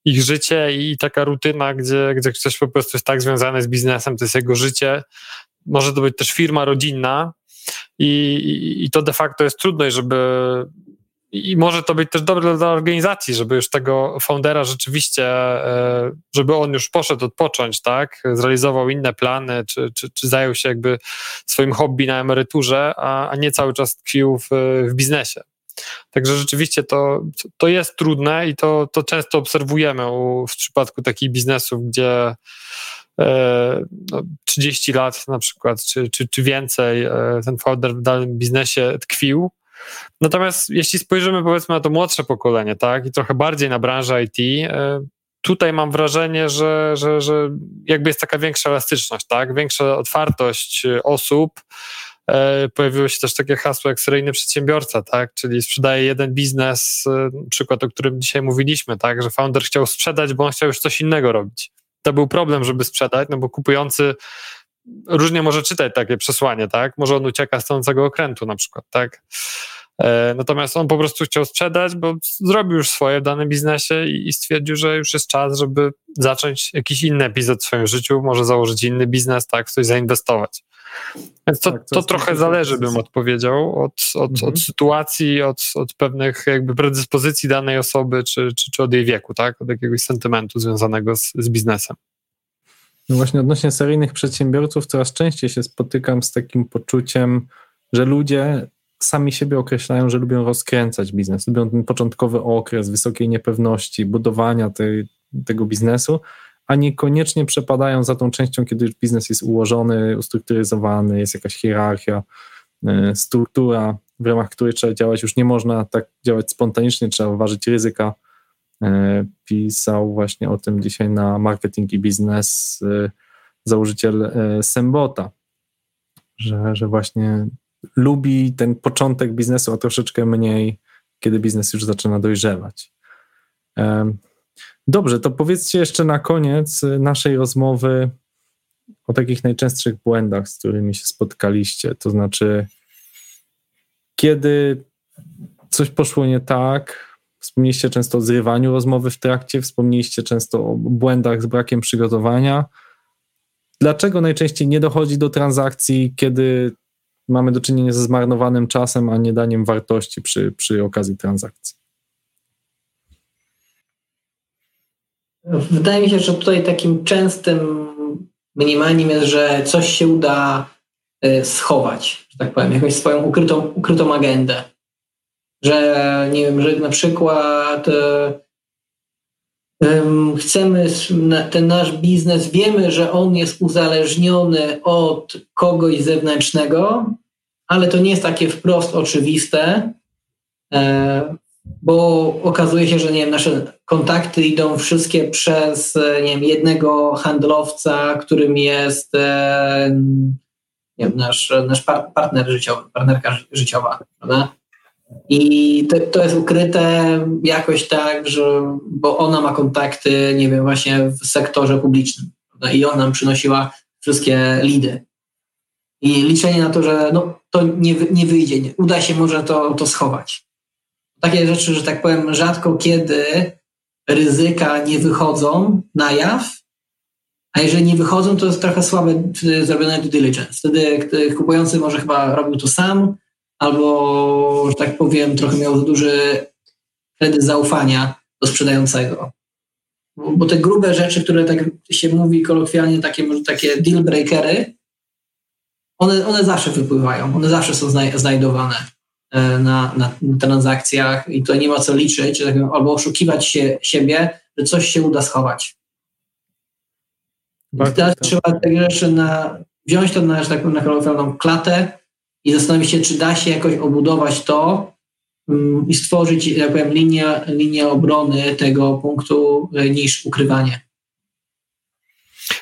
ich życie i taka rutyna, gdzie, gdzie ktoś po prostu jest tak związany z biznesem, to jest jego życie. Może to być też firma rodzinna i, i, to de facto jest trudność, żeby i może to być też dobre dla organizacji, żeby już tego foundera rzeczywiście, e, żeby on już poszedł odpocząć, tak, zrealizował inne plany, czy, czy, czy zajął się jakby swoim hobby na emeryturze, a, a nie cały czas tkwił w, w biznesie. Także rzeczywiście to, to jest trudne i to, to często obserwujemy u, w przypadku takich biznesów, gdzie no, 30 lat na przykład, czy, czy, czy więcej e, ten founder w danym biznesie tkwił, Natomiast jeśli spojrzymy powiedzmy na to młodsze pokolenie, tak, i trochę bardziej na branżę IT, e, tutaj mam wrażenie, że, że, że jakby jest taka większa elastyczność, tak, większa otwartość e, osób. E, pojawiło się też takie hasło jak seryjny przedsiębiorca, tak, czyli sprzedaje jeden biznes, przykład, o którym dzisiaj mówiliśmy, tak, że founder chciał sprzedać, bo on chciał już coś innego robić. To był problem, żeby sprzedać, no bo kupujący różnie może czytać takie przesłanie, tak? Może on ucieka z tonącego okrętu na przykład, tak? E, natomiast on po prostu chciał sprzedać, bo zrobił już swoje w danym biznesie i stwierdził, że już jest czas, żeby zacząć jakiś inny epizod w swoim życiu, może założyć inny biznes, tak, w coś zainwestować. Więc to, tak, to, to trochę zależy, bym odpowiedział, od, od, mhm. od sytuacji, od, od pewnych jakby predyspozycji danej osoby, czy, czy, czy od jej wieku, tak, od jakiegoś sentymentu związanego z, z biznesem. No właśnie odnośnie seryjnych przedsiębiorców coraz częściej się spotykam z takim poczuciem, że ludzie sami siebie określają, że lubią rozkręcać biznes, lubią ten początkowy okres wysokiej niepewności, budowania tej, tego biznesu, a niekoniecznie przepadają za tą częścią, kiedy już biznes jest ułożony, ustrukturyzowany, jest jakaś hierarchia, e, struktura, w ramach której trzeba działać. Już nie można tak działać spontanicznie, trzeba ważyć ryzyka, E, pisał właśnie o tym dzisiaj na Marketing i Biznes e, założyciel Sembota, że, że właśnie lubi ten początek biznesu, a troszeczkę mniej, kiedy biznes już zaczyna dojrzewać. Dobrze, to powiedzcie jeszcze na koniec naszej rozmowy o takich najczęstszych błędach, z którymi się spotkaliście. To znaczy, kiedy coś poszło nie tak, Wspomnieliście często o zrywaniu rozmowy w trakcie, wspomnieliście często o błędach z brakiem przygotowania. dlaczego najczęściej nie dochodzi do transakcji, kiedy mamy do czynienia ze zmarnowanym czasem, a nie daniem wartości przy, przy okazji transakcji? Wydaje mi się, że tutaj takim częstym minimalnym jest, że coś się uda y, schować, że tak powiem, jakąś swoją ukrytą, ukrytą agendę. Że nie wiem, że na przykład um, chcemy ten nasz biznes, wiemy, że on jest uzależniony od kogoś zewnętrznego, ale to nie jest takie wprost oczywiste. E, bo okazuje się, że nie wiem, nasze kontakty idą wszystkie przez nie wiem, jednego handlowca, którym jest e, nie wiem, nasz, nasz partner życiowy, partnerka życiowa. Prawda? I to, to jest ukryte jakoś tak, że, bo ona ma kontakty, nie wiem, właśnie w sektorze publicznym. Prawda? I ona nam przynosiła wszystkie lidy. I liczenie na to, że no, to nie, nie wyjdzie, nie, uda się może to, to schować takie rzeczy, że tak powiem, rzadko kiedy ryzyka nie wychodzą na jaw, a jeżeli nie wychodzą, to jest trochę słabe zrobione due diligence. Wtedy kupujący może chyba robił to sam, albo, że tak powiem, trochę miał duży kredyt zaufania do sprzedającego. Bo, te grube rzeczy, które tak się mówi kolokwialnie, takie, może takie deal breakery, one, one zawsze wypływają, one zawsze są znajdowane. E, na, na, transakcjach i to nie ma co liczyć, tak albo oszukiwać się, siebie, że coś się uda schować. Bardzo teraz tak. trzeba te rzeczy na, wziąć to na, że tak powiem, na klatę i zastanowić się, czy da się jakoś obudować to um, i stworzyć, jak powiem, linię, linię obrony tego punktu e, niż ukrywanie.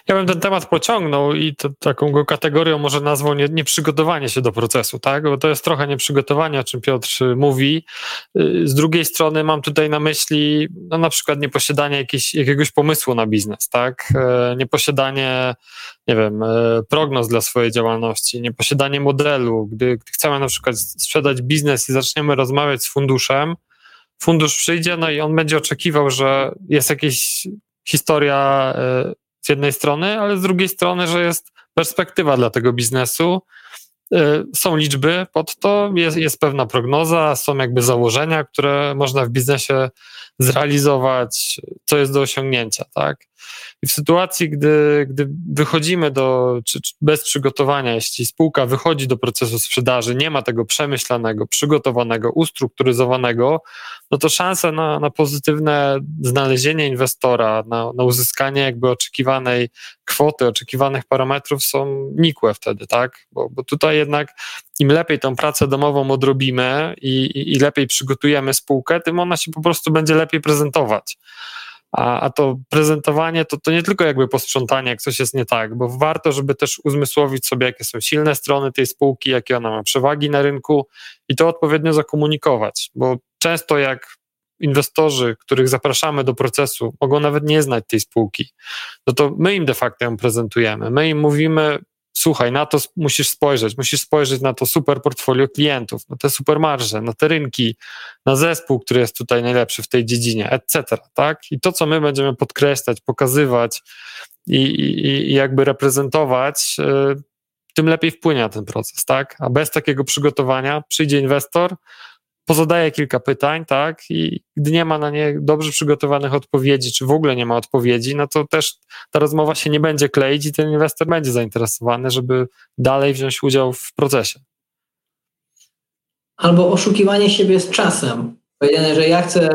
Ja bym ten temat pociągnął i to, taką go kategorią może nazwał nie, nieprzygotowanie się do procesu, tak? Bo to jest trochę nieprzygotowanie, o czym Piotr mówi. Y, z drugiej strony mam tutaj na myśli no, na przykład nieposiadanie jakiegoś pomysłu na biznes, tak? E, nieposiadanie, nie wiem, e, prognoz dla swojej działalności, nieposiadanie modelu. Gdy, gdy chcemy na przykład sprzedać biznes i zaczniemy rozmawiać z funduszem, fundusz przyjdzie, no i on będzie oczekiwał, że jest jakaś historia e, z jednej strony, ale z drugiej strony, że jest perspektywa dla tego biznesu. Y, są liczby pod to, jest, jest pewna prognoza, są jakby założenia, które można w biznesie zrealizować, co jest do osiągnięcia, tak? I w sytuacji, gdy, gdy wychodzimy do, czy, czy bez przygotowania, jeśli spółka wychodzi do procesu sprzedaży, nie ma tego przemyślanego, przygotowanego, ustrukturyzowanego, no to szanse na, na pozytywne znalezienie inwestora, na, na uzyskanie jakby oczekiwanej kwoty, oczekiwanych parametrów są nikłe wtedy, tak? Bo, bo tutaj jednak im lepiej tą pracę domową odrobimy i, i, i lepiej przygotujemy spółkę, tym ona się po prostu będzie lepiej prezentować. A, a to prezentowanie to, to nie tylko jakby posprzątanie, jak coś jest nie tak, bo warto, żeby też uzmysłowić sobie, jakie są silne strony tej spółki, jakie ona ma przewagi na rynku i to odpowiednio zakomunikować, bo często jak inwestorzy, których zapraszamy do procesu, mogą nawet nie znać tej spółki, no to my im de facto ją prezentujemy. My im mówimy, słuchaj, na to musisz spojrzeć, musisz spojrzeć na to super portfolio klientów, na te super marże, na te rynki, na zespół, który jest tutaj najlepszy w tej dziedzinie, etc. Tak? I to, co my będziemy podkreślać, pokazywać i, i, i jakby reprezentować, yy, tym lepiej wpłynie na ten proces, tak? A bez takiego przygotowania przyjdzie inwestor, pozadaje kilka pytań, tak, i gdy nie ma na nie dobrze przygotowanych odpowiedzi, czy w ogóle nie ma odpowiedzi, no to też ta rozmowa się nie będzie kleić i ten inwestor będzie zainteresowany, żeby dalej wziąć udział w procesie. Albo oszukiwanie siebie z czasem. Powiedziane, że ja chcę,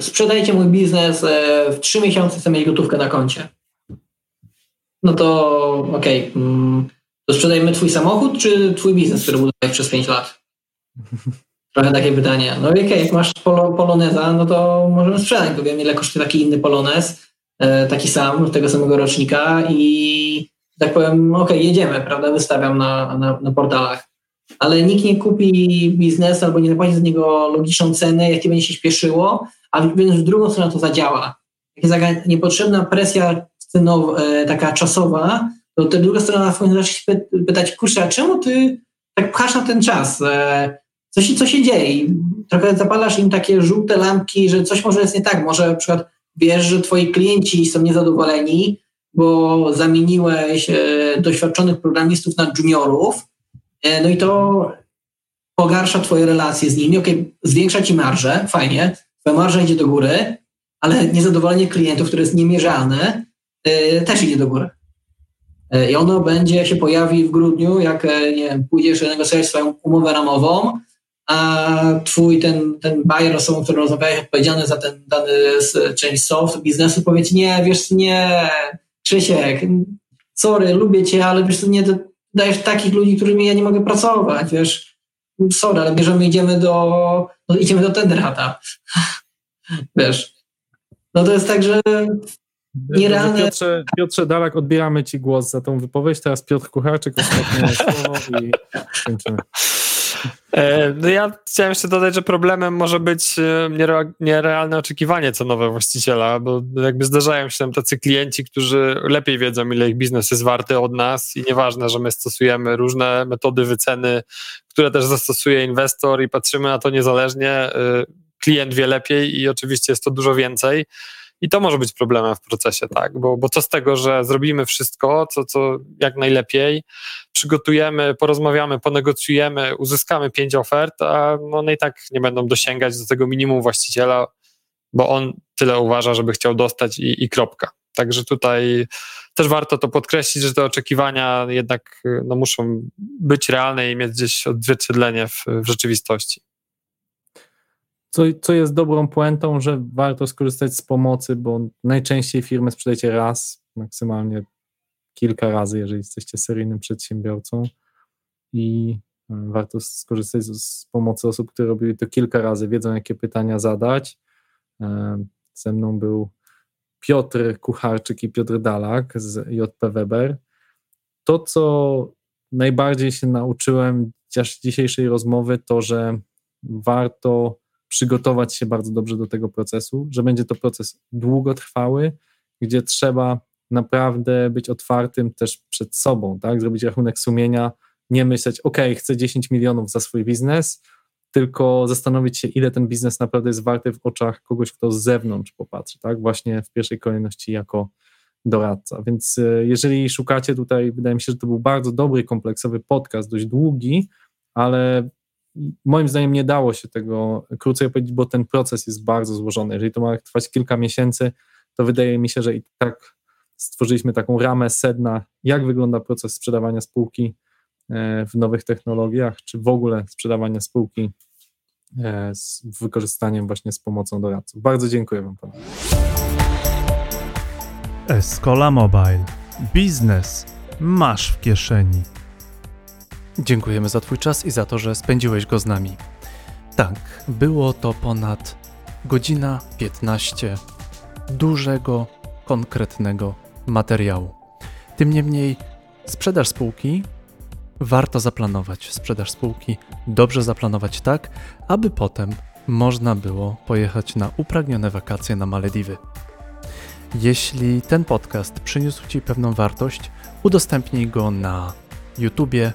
sprzedajcie mój biznes, e, w trzy miesiące chcę mieć gotówkę na koncie. No to okej, okay, mm, to sprzedajmy twój samochód, czy twój biznes, który budowałeś przez pięć lat? Trochę takie pytanie. No okej, okay, masz polo, poloneza, no to możemy sprzedać, bo wiem ile kosztuje taki inny polonez, e, taki sam, tego samego rocznika i tak powiem, okej, okay, jedziemy, prawda, wystawiam na, na, na, portalach. Ale nikt nie kupi biznesu albo nie zapłaci za niego logiczną cenę, jakie będzie się śpieszyło, a więc w drugą stronę to zadziała. Jak jest niepotrzebna presja cenowa, e, taka czasowa, to ta druga strona powinna się pytać, kurczę, a czemu ty tak pchasz na ten czas? E, co się, co się dzieje. I trochę zapalasz im takie żółte lampki, że coś może jest nie tak. Może na przykład wiesz, że twoi klienci są niezadowoleni, bo zamieniłeś e, doświadczonych programistów na juniorów, e, no i to pogarsza twoje relacje z nimi. Okej, okay, zwiększa ci marżę, fajnie, twoja marża idzie do góry, ale niezadowolenie klientów, które jest niemierzalne, też idzie do góry. I ono będzie się pojawi w grudniu, jak nie wiem, pójdziesz negocjować swoją umowę ramową, a twój ten, ten buyer, osobą, którą rozmawiałeś, odpowiedzialny za ten dany część soft biznesu, powie ci, nie, wiesz, nie, Krzysiek, sorry, lubię cię, ale wiesz, nie dajesz takich ludzi, którymi ja nie mogę pracować, wiesz, sorry, ale bierzemy, idziemy do, no, idziemy do Tenderhata, wiesz. No to jest tak, że nierealne... Piotrze, Piotrze Dalak, odbieramy ci głos za tą wypowiedź, teraz Piotr Kucharczyk, ostatnie słowo i kończymy. E, no ja chciałem jeszcze dodać, że problemem może być e, nierealne oczekiwanie cenowe właściciela, bo jakby zdarzają się tam tacy klienci, którzy lepiej wiedzą, ile ich biznes jest warty od nas i nieważne, że my stosujemy różne metody wyceny, które też zastosuje inwestor i patrzymy na to niezależnie, e, klient wie lepiej i oczywiście jest to dużo więcej. I to może być problemem w procesie, tak? Bo, bo co z tego, że zrobimy wszystko, co, co jak najlepiej, przygotujemy, porozmawiamy, ponegocjujemy, uzyskamy pięć ofert, a one i tak nie będą dosięgać do tego minimum właściciela, bo on tyle uważa, żeby chciał dostać i, i kropka. Także tutaj też warto to podkreślić, że te oczekiwania jednak no, muszą być realne i mieć gdzieś odzwierciedlenie w, w rzeczywistości co, co jest dobrą puentą, że warto skorzystać z pomocy, bo najczęściej firmę sprzedajecie raz, maksymalnie kilka razy, jeżeli jesteście seryjnym przedsiębiorcą i e, warto skorzystać z, pomocy osób, które robiły to kilka razy, wiedzą jakie pytania zadać. E, ze mną był Piotr Kucharczyk i Piotr Dalak z JP Weber. To, co najbardziej się nauczyłem z dzisiejszej rozmowy, to, że warto przygotować się bardzo dobrze do tego procesu, że będzie to proces długotrwały, gdzie trzeba naprawdę być otwartym też przed sobą, tak? Zrobić rachunek sumienia, nie myśleć, ok, chcę 10 milionów za swój biznes, tylko zastanowić się, ile ten biznes naprawdę jest warty w oczach kogoś, kto z zewnątrz popatrzy, tak? Właśnie w pierwszej kolejności jako doradca. Więc e, jeżeli szukacie tutaj, wydaje mi się, że to był bardzo dobry, kompleksowy podcast, dość długi, ale moim zdaniem nie dało się tego krócej powiedzieć, bo ten proces jest bardzo złożony. Jeżeli to ma trwać kilka miesięcy, to wydaje mi się, że i tak stworzyliśmy taką ramę sedna, jak wygląda proces sprzedawania spółki e, w nowych technologiach, czy w ogóle sprzedawania spółki e, z wykorzystaniem właśnie z pomocą doradców. Bardzo dziękuję Wam panu. Escola Mobile. Biznes masz w kieszeni. Dziękujemy za Twój czas i za to, że spędziłeś go z nami. Tak, było to ponad godzina 15 dużego, konkretnego materiału. Tym niemniej, sprzedaż spółki warto zaplanować. Sprzedaż spółki dobrze zaplanować tak, aby potem można było pojechać na upragnione wakacje na Malediwy. Jeśli ten podcast przyniósł Ci pewną wartość, udostępnij go na YouTubie,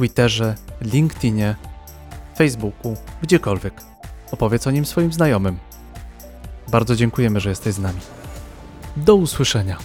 Twitterze, LinkedInie, Facebooku, gdziekolwiek. Opowiedz o nim swoim znajomym. Bardzo dziękujemy, że jesteś z nami. Do usłyszenia.